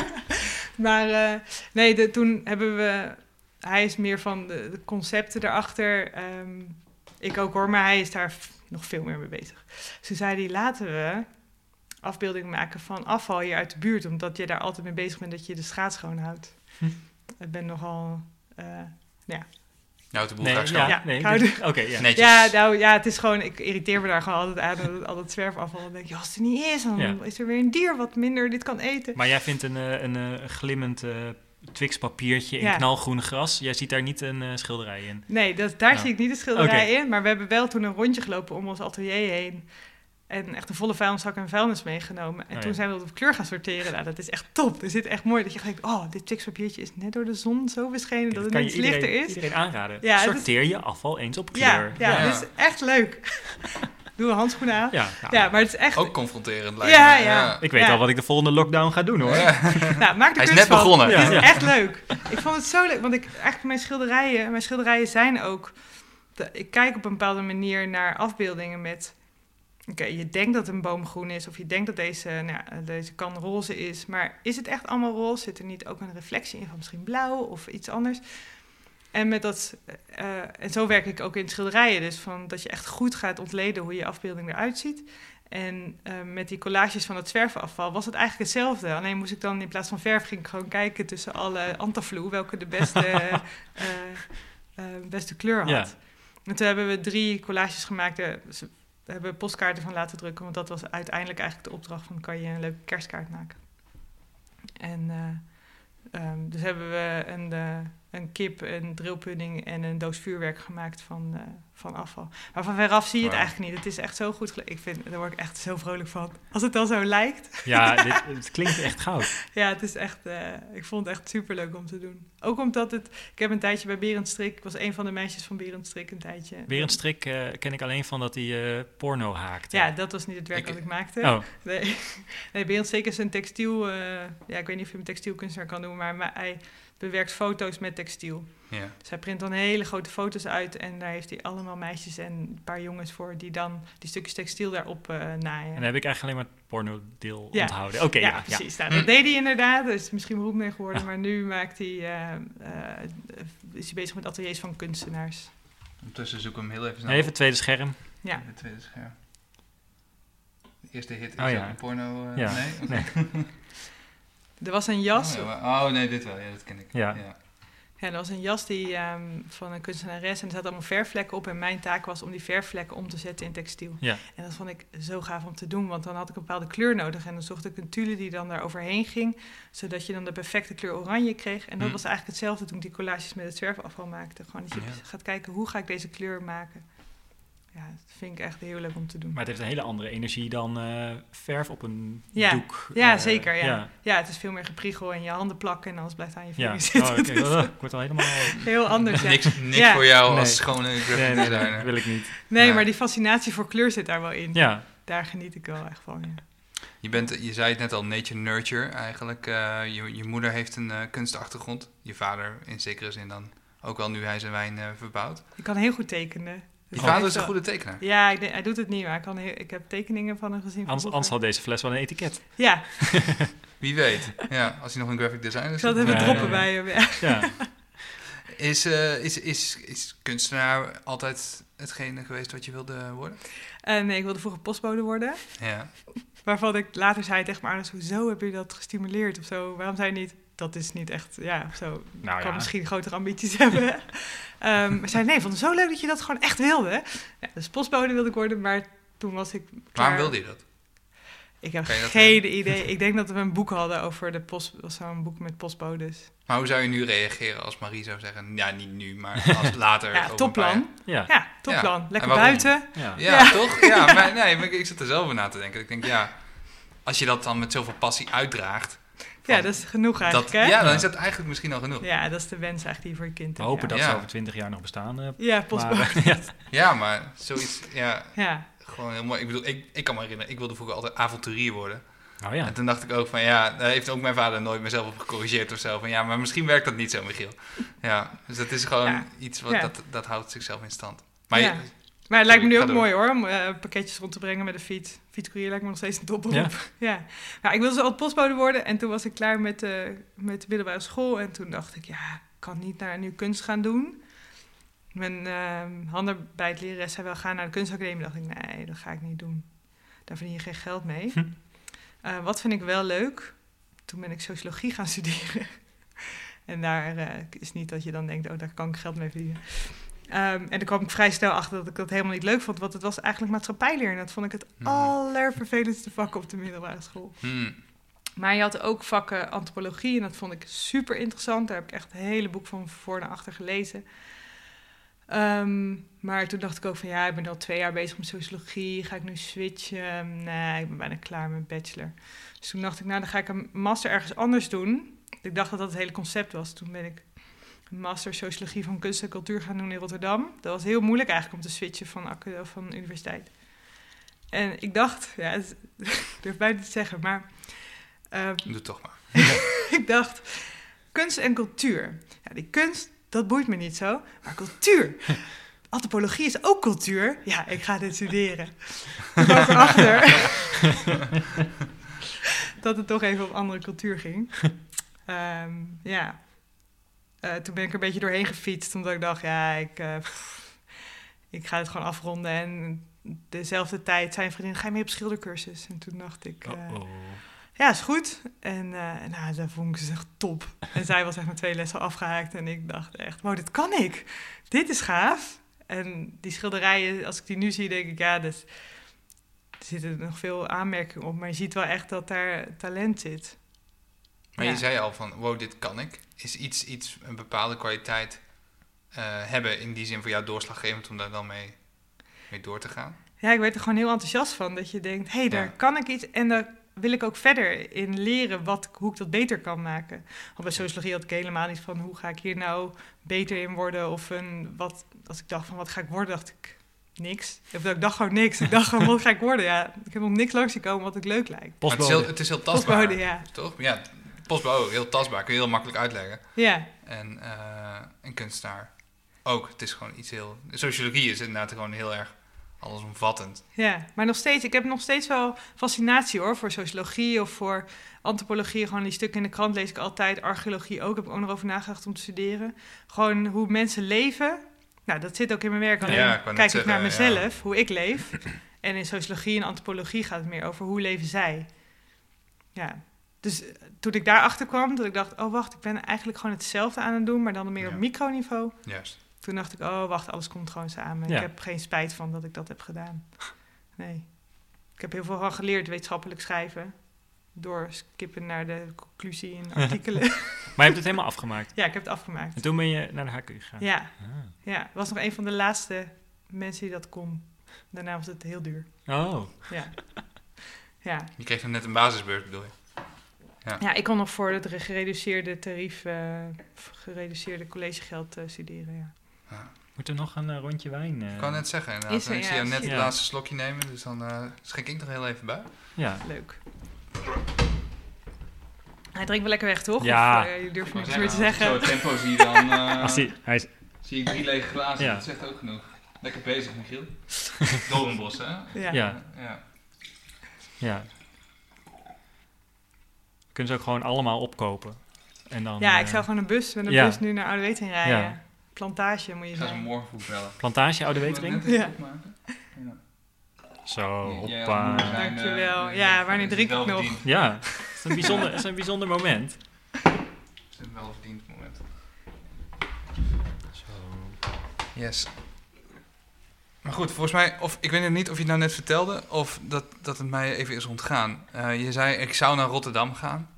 [LAUGHS] maar uh, nee, de, toen hebben we... Hij is meer van de, de concepten erachter. Um, ik ook hoor, maar hij is daar nog veel meer mee bezig. Dus toen zei hij, laten we afbeelding maken van afval hier uit de buurt. Omdat je daar altijd mee bezig bent dat je de straat schoon houdt. Hm. Ik ben nogal, uh, ja... Nou, de boel nee, ja, ja, nee, Oké, ja. Ja, nou, ja, het is gewoon, ik irriteer me daar gewoon altijd aan, al dat zwerfafval. Dan denk je, als het er niet is, dan is er weer een dier wat minder dit kan eten. Maar jij vindt een, eh, een, een, eh, glimmend uh, Twix-papiertje in knalgroen gras. Jij ziet daar niet een uh, schilderij in. Nee, dat, daar zie ik niet een schilderij in. Maar we hebben wel toen een rondje gelopen om ons atelier heen. En echt een volle vuilniszak en vuilnis meegenomen. En oh, toen zijn we dat op kleur gaan sorteren. Nou, dat is echt top. Er zit echt mooi dat je denkt, oh, dit Twix-papiertje is net door de zon zo beschenen dat het net lichter is. iedereen aanraden. Ja, Sorteer je afval eens op kleur. Ja, ja, ja. is echt leuk. [LAUGHS] Doe een handschoenen aan. Ja, nou, ja, maar het is echt... Ook confronterend lijkt ja, ja, ja, Ik weet al wat ik de volgende lockdown ga doen, hoor. [LAUGHS] nou, maak de Hij is net begonnen. Het is echt leuk. Ik vond het zo leuk, want ik, eigenlijk mijn schilderijen, mijn schilderijen zijn ook... ik kijk op een bepaalde manier naar afbeeldingen met... Oké, je denkt dat een boom groen is, of je denkt dat deze, nou, deze kan roze is, maar is het echt allemaal roze? Zit er niet ook een reflectie in van misschien blauw of iets anders? En, met dat, uh, en zo werk ik ook in schilderijen, dus van dat je echt goed gaat ontleden hoe je afbeelding eruit ziet. En uh, met die collages van het zwerfafval was het eigenlijk hetzelfde. Alleen moest ik dan in plaats van verf ging ik gewoon kijken tussen alle antaflu welke de beste, uh, [LAUGHS] beste kleur had. Ja. En toen hebben we drie collages gemaakt. We hebben postkaarten van laten drukken, want dat was uiteindelijk eigenlijk de opdracht van kan je een leuke kerstkaart maken. En um, dus hebben we een een kip, een drillpudding en een doos vuurwerk gemaakt van, uh, van afval. Maar van veraf zie je het eigenlijk niet. Het is echt zo goed. Ik vind, daar word ik echt zo vrolijk van. Als het dan zo lijkt. Ja, [LAUGHS] dit, het klinkt echt goud. ja, het is echt, uh, ik vond het echt superleuk om te doen. Ook omdat het, ik heb een tijdje bij Berendstrik, ik was een van de meisjes van Berendstrik een tijdje. Berendstrik uh, ken ik alleen van dat hij porno haakte. Ja, dat was niet het werk ik, dat ik maakte. Oh. Nee, [LAUGHS] nee Berendstrik is een textiel, ja, ik weet niet of je hem textielkunstenaar kan noemen, maar, maar hij bewerkt foto's met textiel. Ja. Dus hij print dan hele grote foto's uit en daar heeft hij allemaal meisjes en een paar jongens voor die dan die stukjes textiel daarop uh, naaien. En dan heb ik eigenlijk alleen maar het porno-deel onthouden. Oké, ja, ja, precies. Nou, dat deed hij inderdaad, dus misschien beroemd mee geworden, maar nu maakt hij, uh, uh, is hij bezig met ateliers van kunstenaars. Ondertussen zoek hem heel even snel. Even het tweede scherm. Ja. Het tweede scherm. De eerste hit is oh, ja. een porno. ja. Nee? [LAUGHS] nee. [LAUGHS] Er was een jas. Oh, oh, nee, dit wel. Ja, dat ken ik. Ja. ja. Ja, er was een jas die, um, van een kunstenares en er zaten allemaal verfvlekken op. En mijn taak was om die verfvlekken om te zetten in textiel. Ja. En dat vond ik zo gaaf om te doen, want dan had ik een bepaalde kleur nodig. En dan zocht ik een tulle die dan daar overheen ging, zodat je dan de perfecte kleur oranje kreeg. En dat Hm. was eigenlijk hetzelfde toen ik die collages met het zwerfafval maakte. Gewoon dat je Ja. gaat kijken, hoe ga ik deze kleur maken? Ja, dat vind ik echt heel leuk om te doen. Maar het heeft een hele andere energie dan eh, verf op een Ja. doek. Ja, eh, zeker. Ja. Ja, ja. het is veel meer gepriegel en je handen plakken en alles blijft aan je ja. vingers Oh, zitten. oké. Dus [LAUGHS] Oh, ik word al helemaal... heel anders. Ja. Niks, niks Ja. voor jou Nee. als schone graphic Nee, nee, designer. dat wil ik niet. Nee, Ja. maar die fascinatie voor kleur zit daar wel in. Ja, Daar geniet ik wel echt van. Ja. Je, bent, je zei het net al, nature nurture eigenlijk. Eh, je, je moeder heeft een kunstachtergrond. Je vader in zekere zin dan ook wel nu hij zijn wijn eh, verbouwt. Ik kan heel goed tekenen. Je vader is een heeft goede tekenaar. Ja, ik denk- hij doet het niet, maar ik, kan ik heb tekeningen van hem gezien. van anders, had deze fles wel een etiket. Ja, [LAUGHS] Wie weet. Ja, als hij nog een graphic designer ik is. dan- even Ja, droppen ja, ja. bij hem. Ja. Ja, Is, eh, is, is, is kunstenaar altijd hetgene geweest wat je wilde worden? En nee, ik wilde vroeger postbode worden. Ja. Waarvan ik later zei tegen mijn ouders, hoezo heb je dat gestimuleerd of zo? Waarom zei je niet, dat is niet echt, ja, zo. nou ik kan ja. misschien grotere ambities [LAUGHS] hebben. Ehm maar zei, nee, ik vond het zo leuk dat je dat gewoon echt wilde. Ja, dus postbode wilde ik worden, maar toen was ik klaar. Waarom wilde je dat? Ik heb geen idee. [LAUGHS] Ik denk dat we een boek hadden over de post, was zo'n boek met postbodes. Maar hoe zou je nu reageren als Marie zou zeggen... Ja, niet nu, maar als [LAUGHS] later. Ja, topplan. ja, Ja, topplan. Lekker buiten. ja. toch? Ja, maar, nee, maar ik zat er zelf over na te denken. Ik denk, ja, als je dat dan met zoveel passie uitdraagt... Ja, dat is genoeg dat, eigenlijk, hè? ja, dan is dat eigenlijk misschien al genoeg. Ja, dat is de wens eigenlijk die je voor je kind We hebt. hopen ja. dat Ja. ze over twintig jaar nog bestaan. eh, Ja, postbode. maar, [LAUGHS] ja. Ja, maar zoiets, ja, Ja, gewoon heel mooi. Ik bedoel, ik, ik kan me herinneren, ik wilde vroeger altijd avonturier worden. Nou ja. En toen dacht ik ook van, ja, daar heeft ook mijn vader nooit mezelf op gecorrigeerd of zo. Van ja, maar misschien werkt dat niet zo, Michiel. Ja, dus dat is gewoon Ja. iets wat, Ja. dat, dat houdt zichzelf in stand. Maar je- maar het lijkt me nu ook mooi hoor, om eh, pakketjes rond te brengen met de fiets. Fietscourier lijkt me nog steeds een topberoep. Ja. [LAUGHS] Ja. Nou, ik wilde zo altijd postbode worden en toen was ik klaar met de, met de middelbare school. En toen dacht ik, ja, ik kan niet naar nu kunst gaan doen. Mijn uh, handarbeidsleres zei wel, ga naar de kunstacademie. dacht ik, nee, dat ga ik niet doen. Daar verdien je geen geld mee. Hm. Eh, wat vind ik wel leuk? Toen ben ik sociologie gaan [LAUGHS] studeren. en daar eh, is niet dat je dan denkt, oh, daar kan ik geld mee verdienen. Ehm, en dan kwam ik vrij snel achter dat ik dat helemaal niet leuk vond, want het was eigenlijk maatschappijleer. En dat vond ik het Mhm. allervervelendste vak op de middelbare school. hmm, Maar je had ook vakken antropologie en dat vond ik super interessant. Daar heb ik echt een hele boek van voor naar achter gelezen. Ehm, maar toen dacht ik ook van ja, ik ben al twee jaar bezig met sociologie. Ga ik nu switchen? Nee, ik ben bijna klaar met bachelor. Dus toen dacht ik, nou dan ga ik een master ergens anders doen. Ik dacht dat dat het hele concept was. Toen ben ik master sociologie van kunst en cultuur gaan doen in Rotterdam. Dat was heel moeilijk eigenlijk om te switchen van, van universiteit. En ik dacht, ja, het, [LAUGHS] ik durf bijna te zeggen, maar... Uh, Doe toch maar. [LAUGHS] ik dacht, kunst en cultuur. Ja, die kunst, dat boeit me niet zo. Maar cultuur, [LAUGHS] antropologie is ook cultuur. Ja, ik ga dit studeren. Toen kwam ik erachter dat het toch even op andere cultuur ging. Um, ja, uh, toen ben ik er een beetje doorheen gefietst. Omdat ik dacht, ja, ik, uh, ik ga het gewoon afronden. En dezelfde tijd zijn vriendin, ga je mee op schildercursus? En toen dacht ik, uh, ja, is goed. En nou, dat vond ik ze echt top. En zij was echt met twee lessen afgehaakt. En ik dacht echt, wow, dit kan ik. Dit is gaaf. En die schilderijen, als ik die nu zie, denk ik, ja, dus, er zitten nog veel aanmerkingen op. Maar je ziet wel echt dat daar talent zit. Maar je zei al van, wow, dit kan ik. Is iets, iets een bepaalde kwaliteit uh, hebben in die zin voor jou doorslaggevend om daar dan mee, mee door te gaan? Ja, ik werd er gewoon heel enthousiast van. Dat je denkt, hé, hey, daar kan ik iets en daar wil ik ook verder in leren wat, hoe ik dat beter kan maken. Want bij sociologie had ik helemaal niet van, hoe ga ik hier nou beter in worden? Of een, wat, als ik dacht van, wat ga ik worden, dacht ik, niks. Of ik dacht gewoon niks. Ik dacht gewoon, wat ga ik worden? Ja, ik heb nog niks langs gekomen wat ik leuk lijkt. Het is, heel, het is heel tastbaar. Postbode, ja. Toch? Ja, postbode, heel tastbaar. Kun je heel makkelijk uitleggen. Ja. En, uh, en kunstenaar ook. Het is gewoon iets heel... Sociologie is inderdaad gewoon heel erg allesomvattend. Ja, maar nog steeds, ik heb nog steeds wel fascinatie hoor voor sociologie of voor antropologie. Gewoon die stukken in de krant lees ik altijd. Archeologie ook, heb ik ook nog over nagedacht om te studeren. Gewoon hoe mensen leven. Nou, dat zit ook in mijn werk. Alleen ja, ik kijk ik naar mezelf, hoe ik leef. En in sociologie en antropologie gaat het meer over hoe leven zij. Ja, dus eh, toen ik daarachter kwam, dat ik dacht, oh wacht, ik ben eigenlijk gewoon hetzelfde aan het doen, maar dan meer op microniveau. Juist. Toen dacht ik, oh wacht, alles komt gewoon samen. Ik heb geen spijt van dat ik dat heb gedaan. [LAUGHS] Nee. Ik heb heel veel van geleerd, wetenschappelijk schrijven. Door skippen naar de conclusie in [LAUGHS] artikelen. maar je hebt het helemaal afgemaakt? Ja, ik heb het afgemaakt. En toen ben je naar de HQ gegaan? Ja. Ah. Ja, was nog een van de laatste mensen die dat kon. Daarna was het heel duur. Oh. Ja. ja. Je kreeg dan net een basisbeurt, bedoel je? Ja. ja, ik kon nog voor het gereduceerde tarief, uh, gereduceerde collegegeld uh, studeren, ja. ja. Moeten we nog een uh, rondje wijn? Ik kan net zeggen, inderdaad. Is er, ik zie jou net het laatste slokje nemen, dus dan schenk ik nog heel even bij. Ja. Leuk. Hij drinkt wel lekker weg, toch? Ja. Of, je durft niks meer te zeggen. Zo tempo zie je dan... [LAUGHS] Als die, hij is... Zie ik drie lege glazen, ja. dat zegt ook genoeg. Lekker bezig, Michiel. Doornbos, hè? Ja. Ja. ja. Kunnen ze ook gewoon allemaal opkopen. En dan, ja, ik zou gewoon een bus met een bus nu naar Oude Wetering rijden. Ja. Plantage moet je zeggen. Ik ga ze morgen vroeg bellen. Plantage Oude Wetering? Ja. ja. Zo, hoppa. Dankjewel. Uh, ja, wanneer drink ik nog? Ja, het is een bijzonder, is een bijzonder moment. Het is een wel verdiend moment. Zo. Yes. Maar goed, volgens mij, of ik weet niet of je het nou net vertelde of dat, dat het mij even is ontgaan. Uh, je zei, ik zou naar Rotterdam gaan.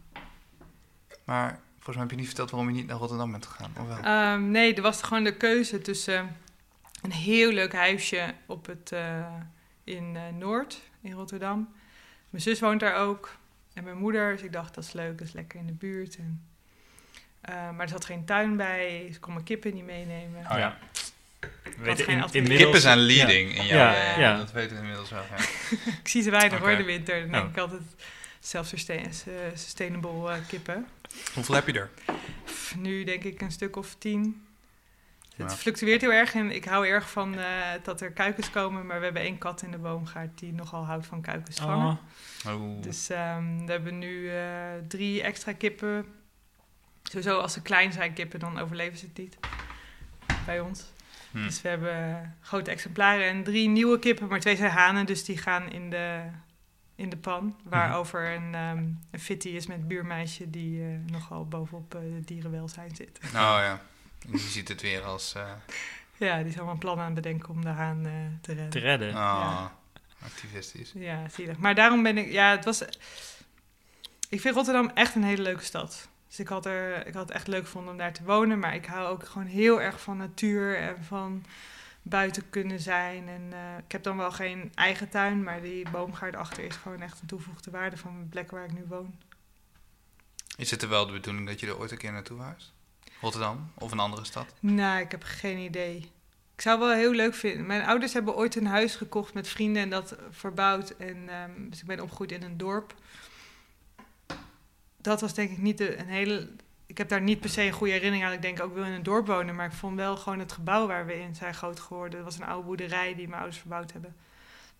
Maar volgens mij heb je niet verteld waarom je niet naar Rotterdam bent gegaan, of wel? Um, nee, er was gewoon de keuze tussen een heel leuk huisje op het, uh, in uh, Noord, in Rotterdam. Mijn zus woont daar ook. En mijn moeder, dus ik dacht, dat is leuk, dat is lekker in de buurt. En, maar er zat geen tuin bij, ze kon mijn kippen niet meenemen. Oh ja. Weet in, inmiddels, kippen zijn leading in jouw ja, ja, Dat weten we inmiddels wel. Ja. [LAUGHS] ik zie ze weinig okay. hoor, de winter. Dan denk oh. ik altijd self-sustainable uh, kippen. Hoeveel heb je er? nu denk ik een stuk of tien. Het fluctueert heel erg en ik hou erg van uh, dat er kuikens komen. Maar we hebben één kat in de boomgaard die nogal houdt van kuikens vangen. Oh. Oh. Dus um, we hebben nu uh, drie extra kippen. Sowieso als ze klein zijn kippen, dan overleven ze het niet bij ons. Hmm. Dus we hebben grote exemplaren en drie nieuwe kippen, maar twee zijn hanen, dus die gaan in de, in de pan. Waarover een, um, een fitty is met buurmeisje die uh, nogal bovenop uh, de dierenwelzijn zit. Oh ja, je ziet het weer als... Uh... Ja, die is allemaal een plan aan het bedenken om de haan te redden. Te redden? Oh, ja. activistisch. Ja, zielig. Maar daarom ben ik... Ja, het was... Ik vind Rotterdam echt een hele leuke stad. Dus ik had, er, ik had het echt leuk gevonden om daar te wonen. Maar ik hou ook gewoon heel erg van natuur en van buiten kunnen zijn. En uh, ik heb dan wel geen eigen tuin, maar die boomgaard achter is gewoon echt een toevoegde waarde van de plek waar ik nu woon. Is het er wel de bedoeling dat je er ooit een keer naartoe huist? Rotterdam of een andere stad? Nou, ik heb geen idee. ik zou wel heel leuk vinden. Mijn ouders hebben ooit een huis gekocht met vrienden en dat verbouwd. En, ehm, dus ik ben opgegroeid in een dorp. Dat was denk ik niet de, een hele... Ik heb daar niet per se een goede herinnering aan. Ik denk ook wil in een dorp wonen. Maar ik vond wel gewoon het gebouw waar we in zijn groot geworden. Dat was een oude boerderij die mijn ouders verbouwd hebben.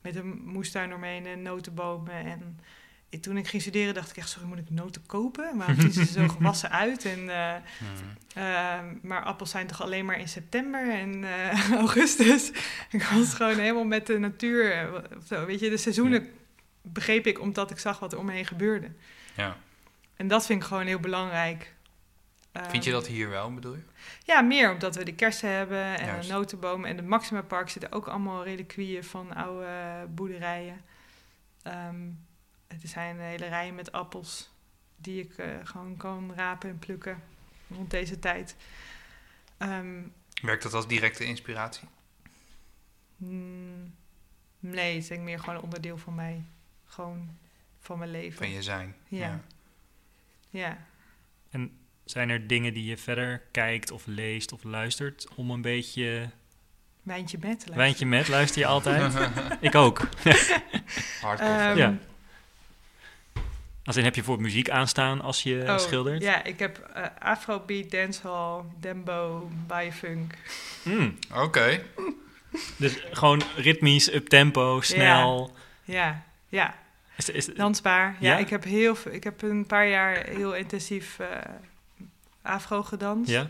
Met een moestuin omheen en notenbomen en toen ik ging studeren dacht ik echt, sorry, moet ik noten kopen? Waarom zien ze zo [LAUGHS] gewassen uit? En, uh, maar appels zijn toch alleen maar in september en uh, [LAUGHS] augustus? [LAUGHS] ik was gewoon helemaal met de natuur. Zo, weet je, de seizoenen begreep ik omdat ik zag wat er om me heen gebeurde. Ja. En dat vind ik gewoon heel belangrijk. Vind je dat hier wel, bedoel je? Ja, meer omdat we de kersen hebben en de notenbomen. En de Maxima Park zitten ook allemaal reliquieën van oude boerderijen. Um, er zijn hele rijen met appels die ik uh, gewoon kan rapen en plukken rond deze tijd. Um, Werkt dat als directe inspiratie? Mm, nee, het is denk ik meer gewoon een onderdeel van mij. Gewoon van mijn leven. Van je zijn. Ja. ja. En zijn er dingen die je verder kijkt of leest of luistert om een beetje... Wijntje met Wijntje met, luister je altijd? [LAUGHS] ik ook. [LAUGHS] Hardcore. Um, ja. Als in heb je voor muziek aanstaan als je oh, schildert? Ja, ik heb uh, Afrobeat, dancehall, dembo, biofunk. Mm, Oké. dus gewoon ritmisch, up tempo, snel. Ja, ja. Is, is, Dansbaar. Ja, Ik, heb heel, ik heb een paar jaar heel intensief uh, afro gedanst. Ja.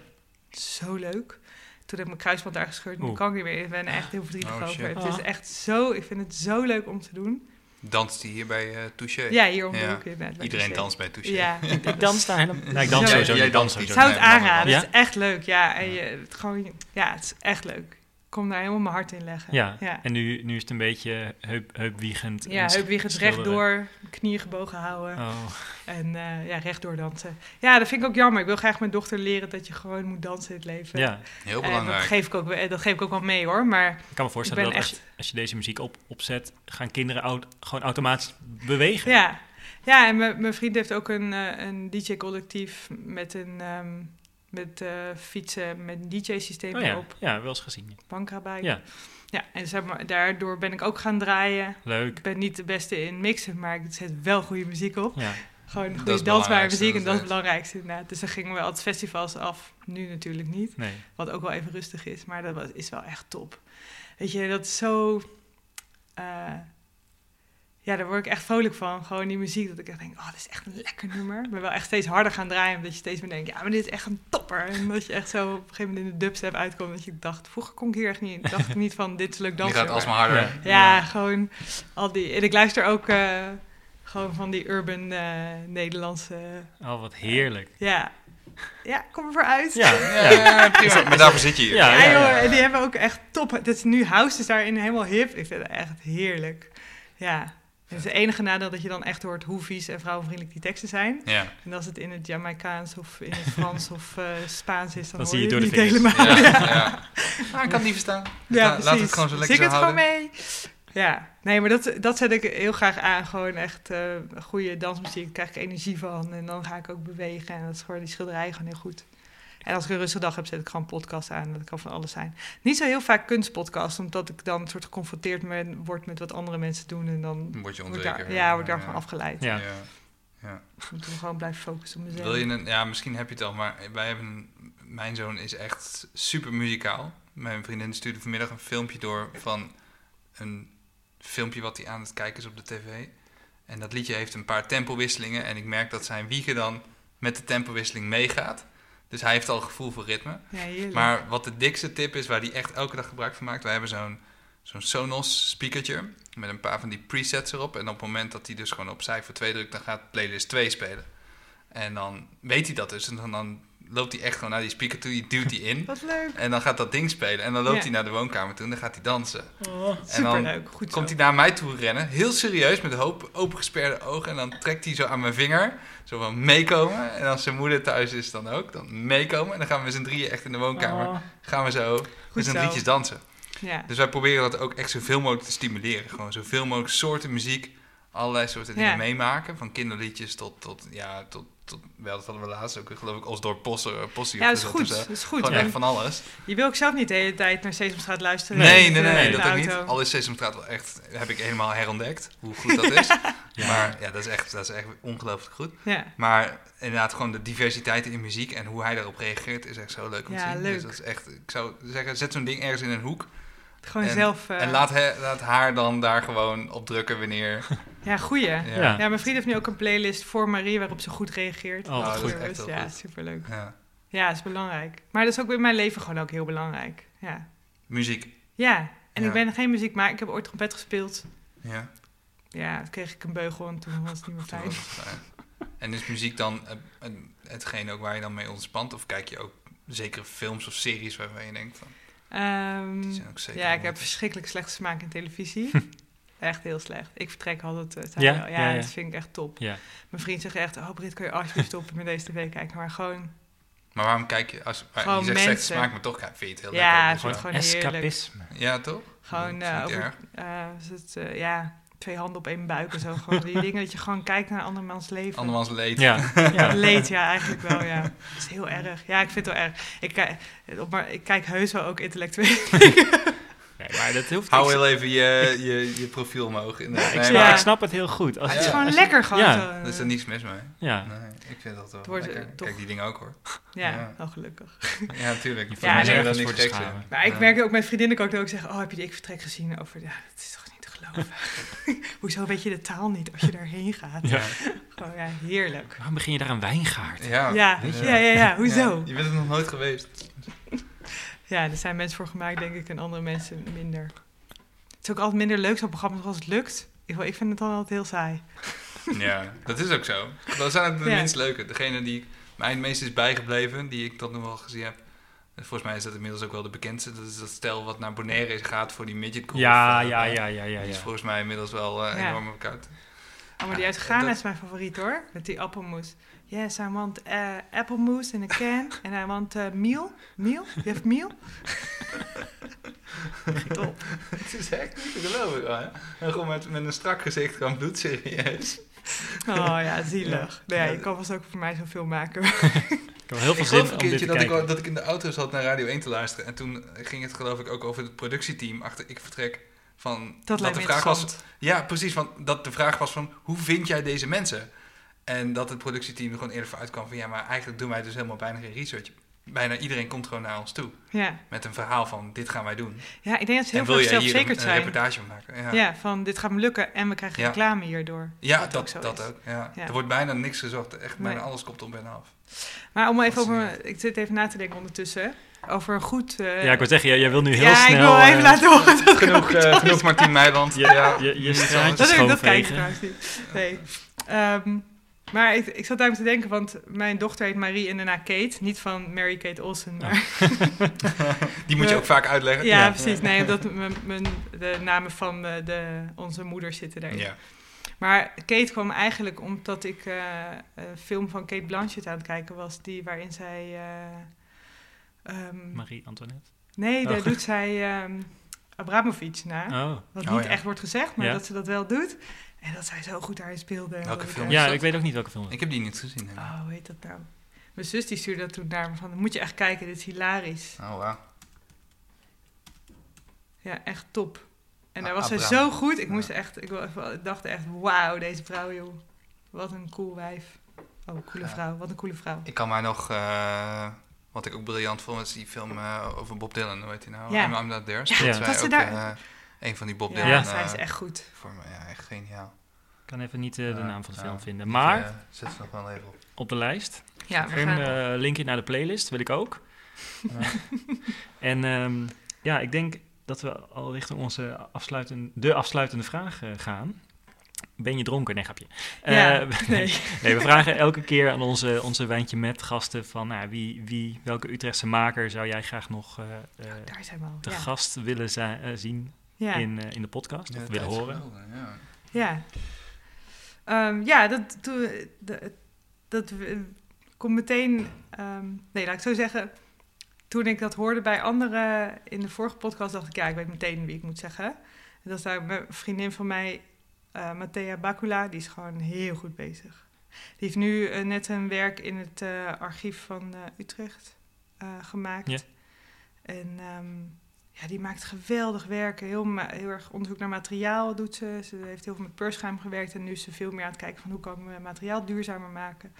Zo leuk. Toen heb ik mijn kruisband daar gescheurd. Nu kan ik niet meer. Ik ben echt heel verdrietig oh, over. Het is oh. echt zo... Ik vind het zo leuk om te doen. Danst hij hier bij uh, Touché? Ja, hier om de hoek. Iedereen danst bij Touché. Ja, [LAUGHS] ik dans daar helemaal... Nee, ik dans sowieso. Jij danst. Ik zou het aanraden. Het is echt leuk. Ja, en je, het, gewoon, ja, het is echt leuk kom daar helemaal mijn hart in leggen. Ja, ja. en nu, nu is het een beetje heup, heupwiegend. Ja, heupwiegend rechtdoor, knieën gebogen houden. Oh. En uh, ja, rechtdoor dansen. Ja, dat vind ik ook jammer. Ik wil graag mijn dochter leren dat je gewoon moet dansen in het leven. Ja, heel belangrijk. dat, geef ik ook, dat geef ik ook wel mee hoor. Maar ik kan me voorstellen dat echt... als, je, als je deze muziek op, opzet, gaan kinderen gewoon automatisch bewegen. Ja, ja en mijn vriend heeft ook een, uh, een DJ-collectief met een... Um, met uh, fietsen met DJ-systeem oh ja. op. Ja, wel eens gezien. Bankrabijk. Ja. Ja, en zeg maar, daardoor ben ik ook gaan draaien. Leuk. Ik ben niet de beste in mixen, maar ik zet wel goede muziek op. Ja. Gewoon goede dansbare muziek en dat is het belangrijkste inderdaad. Dus dan gingen we altijd festivals af. Nu natuurlijk niet. Nee. Wat ook wel even rustig is, maar dat is wel echt top. Weet je, dat is zo... Uh, ja, daar word ik echt vrolijk van. Gewoon die muziek, dat ik echt denk, oh, dit is echt een lekker nummer. Ik ben wel echt steeds harder gaan draaien, omdat je steeds meer denkt, ja, maar dit is echt een topper. En dat je echt zo op een gegeven moment in de dubstep uitkomt, dat je dacht, vroeger kon ik hier echt niet, dacht ik niet van, dit is leuk dansen. Die gaat alsmaar harder. Ja, gewoon al die, en ik luister ook uh, gewoon van die urban uh, Nederlandse... Oh, wat heerlijk. Ja, ja, kom ervoor uit. Ja, [LAUGHS] ja, prima. Maar daarvoor zit je hier. Ja, ja, joh, en die hebben ook echt top. Dat is nu House is daarin helemaal hip. Ik vind het echt heerlijk. Ja. Het is het enige nadeel dat je dan echt hoort hoe vies en vrouwenvriendelijk die teksten zijn. Ja. En als het in het Jamaicaans of in het Frans of uh, Spaans is, dan, dan zie je, je het niet helemaal. [LAUGHS] Ja, ja. Maar ik kan het niet verstaan. Ja, Laat het gewoon zo lekker Zing het gewoon mee. Ja, nee, maar dat, dat zet ik heel graag aan. Gewoon echt uh, goede dansmuziek. Daar krijg ik energie van. En dan ga ik ook bewegen. En dat is gewoon die schilderij gewoon heel goed. En als ik een rustige dag heb, zet ik gewoon podcast aan. Dat kan van alles zijn. Niet zo heel vaak kunstpodcast, omdat ik dan soort geconfronteerd word met wat andere mensen doen. En dan word je onzeker. Word ja, word daarvan ja. afgeleid. Ja. ja. ja. Ik moet gewoon blijven focussen op mezelf. Wil je een, ja, misschien heb je het al, maar wij hebben mijn zoon is echt super muzikaal. Mijn vriendin stuurde vanmiddag een filmpje door van een filmpje wat hij aan het kijken is op de tv. En dat liedje heeft een paar tempowisselingen. En ik merk dat zijn wiegen dan met de tempowisseling meegaat. Dus hij heeft al gevoel voor ritme. Ja, maar wat de dikste tip is, waar hij echt elke dag gebruik van maakt... wij hebben zo'n zo'n Sonos speakertje met een paar van die presets erop. En op het moment dat hij dus gewoon op cijfer 2 drukt, dan gaat playlist 2 spelen. En dan weet hij dat dus. En dan, dan loopt hij echt gewoon naar die speaker toe, die duwt hij in. [LAUGHS] Wat leuk. En dan gaat dat ding spelen. En dan loopt hij naar de woonkamer toe en dan gaat hij dansen. Oh, dan Goed komt hij naar mij toe rennen, heel serieus, met hoop opengesperde ogen. En dan trekt hij zo aan mijn vinger, zo van meekomen. En als zijn moeder thuis is dan ook, dan meekomen. En dan gaan we met z'n drieën echt in de woonkamer, oh. gaan we zo met z'n drietjes dansen. Ja. Dus wij proberen dat ook echt zoveel mogelijk te stimuleren. Gewoon zoveel mogelijk soorten muziek allerlei soorten dingen meemaken. Van kinderliedjes tot, tot, ja, tot, tot, wel, dat hadden we laatst ook, geloof ik, Osdorp Posse, Possie. Ja, dat is goed. Dat is goed. Gewoon echt van alles. Je wil ook zelf niet de hele tijd naar Sesamstraat luisteren. Nee, nee, nee, dat ook niet. Al is Sesamstraat wel echt, heb ik helemaal herontdekt, hoe goed dat is. [LAUGHS] ja. Maar ja, dat is echt, dat is echt ongelooflijk goed. Ja. Maar inderdaad, gewoon de diversiteit in muziek en hoe hij daarop reageert, is echt zo leuk om te zien. Leuk. Dus dat is echt, ik zou zeggen, zet zo'n ding ergens in een hoek. Gewoon zelf... En laat, laat haar dan daar gewoon op drukken wanneer... [LAUGHS] Ja, goeie. Ja. ja. mijn vriend heeft nu ook een playlist voor Marie waarop ze goed reageert. Oh, goed. Echt ja, superleuk. Ja. ja, dat is belangrijk. Maar dat is ook in mijn leven gewoon ook heel belangrijk. Ja. Muziek. Ja, en ik ben geen muziek, maar ik heb ooit trompet gespeeld. Ja. Ja, toen kreeg ik een beugel en toen was het niet meer fijn. En is muziek dan hetgeen ook waar je dan mee ontspant? Of kijk je ook zekere films of series waarvan je denkt van... Um, ja, ik heb verschrikkelijk slechte smaak in televisie. [LAUGHS] echt heel slecht. Ik vertrek altijd. Uh, ja? Ja, ja, dat vind ik echt top. Ja. Mijn vriend zegt echt, oh Brit, kun je alsjeblieft stoppen met deze tv kijken. Maar gewoon... Maar waarom kijk je, als gewoon je zegt slechte smaak, maar toch vind je het heel ja, lekker. Ja, gewoon, gewoon Escapisme. Ja, toch? Gewoon, uh, over, uh, het, ja, twee handen op één buik en zo. Gewoon die [LAUGHS] dingen dat je gewoon kijkt naar andermans leven. Andermans leed. Ja. [LAUGHS] ja. Leed, ja, eigenlijk wel, ja. Dat is heel erg. Ja, ik vind het wel erg. Ik, maar ik kijk heus wel ook intellectueel. [LAUGHS] Nee, maar dat hoeft Hou heel even je, je, je profiel omhoog. In de, nee, maar ik snap het heel goed. Als, het is gewoon lekker gewoon ja. zo. Er is er niets mis mee. Ja. Nee, ik vind dat wel wordt, lekker. Kijk die dingen ook hoor. Ja, ja. wel gelukkig. Ja, natuurlijk. Je ja, nee, dat niks Maar ik merk ook, mijn vriendinnen kan ik ook zeggen... oh, heb je die ik-vertrek gezien over... ja, dat is toch. [LAUGHS] Hoezo weet je de taal niet als je daarheen gaat? Ja. Gewoon, ja, heerlijk. Waarom begin je daar een wijngaard? Ja, ja, ja, ja, ja, hoezo? je bent er nog nooit geweest. [LAUGHS] Ja, er zijn mensen voor gemaakt, denk ik, en andere mensen minder. Het is ook altijd minder leuk, zo'n programma, als het lukt. Ik, ik vind het dan altijd heel saai. [LAUGHS] Ja, dat is ook zo. Dat zijn ook de minst leuke. Degene die mij het meest is bijgebleven, die ik tot nu wel gezien heb. Volgens mij is dat inmiddels ook wel de bekendste. Dat is dat stel wat naar Bonaire gaat voor die midget golf. Ja, ja, ja, ja, ja, Die is volgens mij inmiddels wel uh, enorm koud. Oh, maar die uit Ghana is mijn favoriet hoor. Met die appelmoes. Yes, I want uh, apple mousse in a can. [LAUGHS] And I want uh, meal. Meal? You have meal? [LAUGHS] Top. Het is echt niet te geloven. Hoor. En gewoon met, met een strak gezicht kan bloed, serieus. Oh ja, zielig. Ja. Nee, je kan vast ook voor mij zoveel maken. [LAUGHS] ik heb heel veel zin om dit te dat kijken. Ik, dat ik in de auto zat naar Radio 1 te luisteren. En toen ging het geloof ik ook over het productieteam achter Ik Vertrek. Van, dat, dat de vraag was. Ja, precies. Van, dat de vraag was van hoe vind jij deze mensen? En dat het productieteam er gewoon eerder voor uitkwam van ja, maar eigenlijk doen wij dus helemaal bijna geen research. Bijna iedereen komt gewoon naar ons toe. Ja. Met een verhaal van dit gaan wij doen. Ja, ik denk dat ze heel veel zelfverzekerd zijn. een reportage van maken. Ja. ja. van dit gaat me lukken en we krijgen reclame hierdoor. Ja, dat, dat, ook, dat ook. Ja. Er wordt bijna niks gezocht. Echt bijna alles komt op en af. Maar om even over, ik zit even na te denken ondertussen over een goed... Uh, ja, ik wil zeggen, jij, jij wil nu heel ja, snel... Ja, ik wil even uh, laten horen dat genoeg, uh, genoeg Martien Meiland. Ja, ja, je, je straatjes dat, dat kijk ik trouwens niet. Nee. Um, maar ik, ik zat daar te denken, want mijn dochter heet Marie en daarna Kate. Niet van Mary Kate Olsen, maar... [LAUGHS] Die moet je ook vaak uitleggen. Ja, ja. precies. Nee, omdat de namen van de, de, onze moeder zitten daarin. Ja. Maar Kate kwam eigenlijk omdat ik uh, een film van Kate Blanchett aan het kijken was... Die, waarin zij... Uh, um, Marie Antoinette? Nee, daar oh. doet zij um, Abramovic na. Oh. Wat oh, niet ja. echt wordt gezegd, maar dat ze dat wel doet. En dat zij zo goed daarin speelde. Welke film Ja, ik weet ook niet welke film. Ik heb die niet gezien. Hè. Oh, hoe heet dat nou? Mijn zus die stuurde dat toen naar me van, dan moet je echt kijken, dit is hilarisch. Oh, wow. Ja, echt top. En daar was zij zo goed. Ik moest echt, ik dacht echt, wauw, deze vrouw, joh. Wat een cool wijf. Oh, coole vrouw. Wat een coole vrouw. Ik kan mij nog, uh, wat ik ook briljant vond, is die film uh, over Bob Dylan. Hoe heet die nou? Ja. I'm, I'm Not There. Ja, dat ze daar... Uh, een van die Bob Dylan. Ja, zij is echt goed. Voor me, ja, echt geniaal. Ik kan even niet uh, de naam van de film vinden. Maar, uh, zet ze nog wel even op. Op de lijst. Ja, we gaan... uh, linkje naar de playlist, wil ik ook. [LAUGHS] en um, ja, ik denk dat we al richting onze afsluitende, de afsluitende vraag gaan. Ben je dronken? Nee, grapje. Ja, [LAUGHS] uh, nee. nee. we vragen elke keer aan onze, onze wijntje met gasten van nou, wie, wie, welke Utrechtse maker zou jij graag nog uh, Daar zijn we al, te ja. gast willen zijn, zien ja. in, in de podcast ja, of willen horen? Geweldig, ja. Ja, um, ja dat, dat, dat, dat komt meteen... Um, nee, laat ik zo zeggen... Toen ik dat hoorde bij anderen in de vorige podcast, dacht ik... Ja, ik weet meteen wie ik moet zeggen. En dat is daar een vriendin van mij uh, Mattea Bakula, die is gewoon heel goed bezig. Die heeft nu net een werk in het archief van Utrecht gemaakt. Ja. En ehm, ja, die maakt geweldig werk. Heel, heel erg onderzoek naar materiaal doet ze. Ze heeft heel veel met peurschuim gewerkt en nu is ze veel meer aan het kijken van hoe kan ik materiaal duurzamer maken.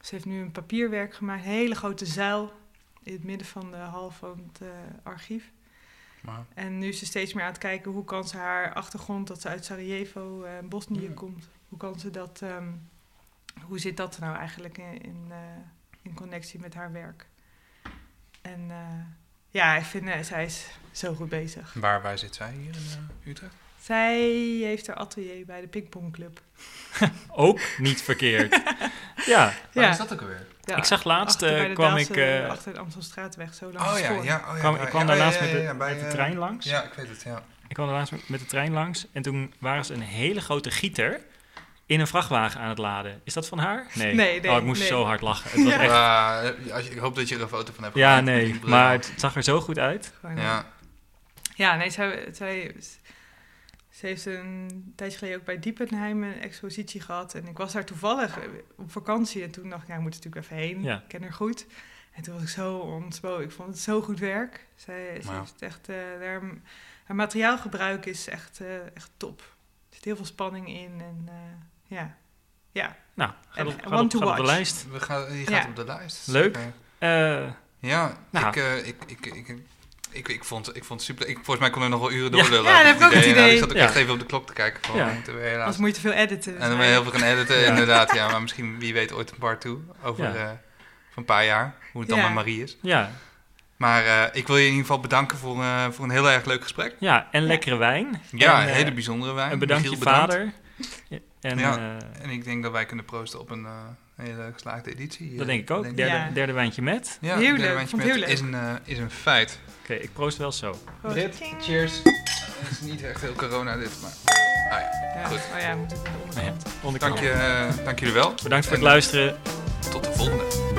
Ze heeft nu een papierwerk gemaakt, een hele grote zuil in het midden van de hal van het uh, archief. En nu is ze steeds meer aan het kijken hoe kan ze haar achtergrond, dat ze uit Sarajevo en uh, Bosnië komt, hoe kan ze dat, um, hoe zit dat nou eigenlijk in, in, uh, in connectie met haar werk? En ja, ik vind, uh, zij is zo goed bezig. Waar, waar zit zij hier in uh, Utrecht? Zij heeft haar atelier bij de Pingpongclub. [LAUGHS] ook niet verkeerd. [LAUGHS] ja. Waar ja. is dat ook alweer? Ja, ik zag laatst, uh, kwam ik... Uh, achter de Amstelstraatweg, zo langs oh, ja, ja, oh, ja, kwam, Ik kwam daar laatst met, de, met de trein langs. Ja, ik weet het, ja. Ik kwam daar laatst met de trein langs en toen waren ze een hele grote gieter in een vrachtwagen aan het laden. Is dat van haar? Nee. nee, nee oh, ik moest zo hard lachen. Het was echt... uh, als je, ik hoop dat je er een foto van hebt. Ja, nee, maar het zag er zo goed uit. Ja, ja nee, zij, zij, ze heeft een tijdje geleden ook bij Diepenheim een expositie gehad. En ik was daar toevallig op vakantie. En toen dacht ik, ja, ik moet er natuurlijk even heen. Ja. Ik ken haar goed. En toen was ik zo ontspoten. Ik vond het zo goed werk. Zij, ze heeft echt, uh, haar, haar, materiaalgebruik is echt, uh, echt top. Er zit heel veel spanning in. En uh, ja, ja. Nou, gaat op, gaat op, gaat op de lijst. We gaan, die gaat op de lijst. Leuk. Uh, ja, nou. ik, uh, ik, ik, ik, ik, ik, vond, ik vond het super. Ik, volgens mij kon er nog wel uren doorlullen. Ja, [LAUGHS] ja dat heb ik ook het idee. ik zat ook echt even op de klok te kijken. Gewoon, ja. helaas. Als moet je te veel editen. En dan ben je heel veel gaan editen, [LAUGHS] inderdaad. Ja, maar misschien, wie weet, ooit een part toe. Over uh, een paar jaar. Hoe het dan met Marie is. Ja. Maar uh, ik wil je in ieder geval bedanken voor, uh, voor een heel erg leuk gesprek. Ja, en lekkere wijn. Ja, en, een hele bijzondere wijn. En bedankt je vader. En, ja, en ik denk dat wij kunnen proosten op een hele geslaagde editie. Dat denk ik ook. Denk derde, ja. derde wijntje met. Ja, heel leuk. Wijntje met heel leuk. Is, een, uh, is een feit. Oké, okay, ik proost wel zo. Rit, cheers. Het is niet echt heel corona dit, maar... Ah ja, ja. goed. Oh ja, we moeten de onderkant. Ja, onderkant. Dank, je, uh, dank jullie wel. Bedankt voor het luisteren. Tot de volgende.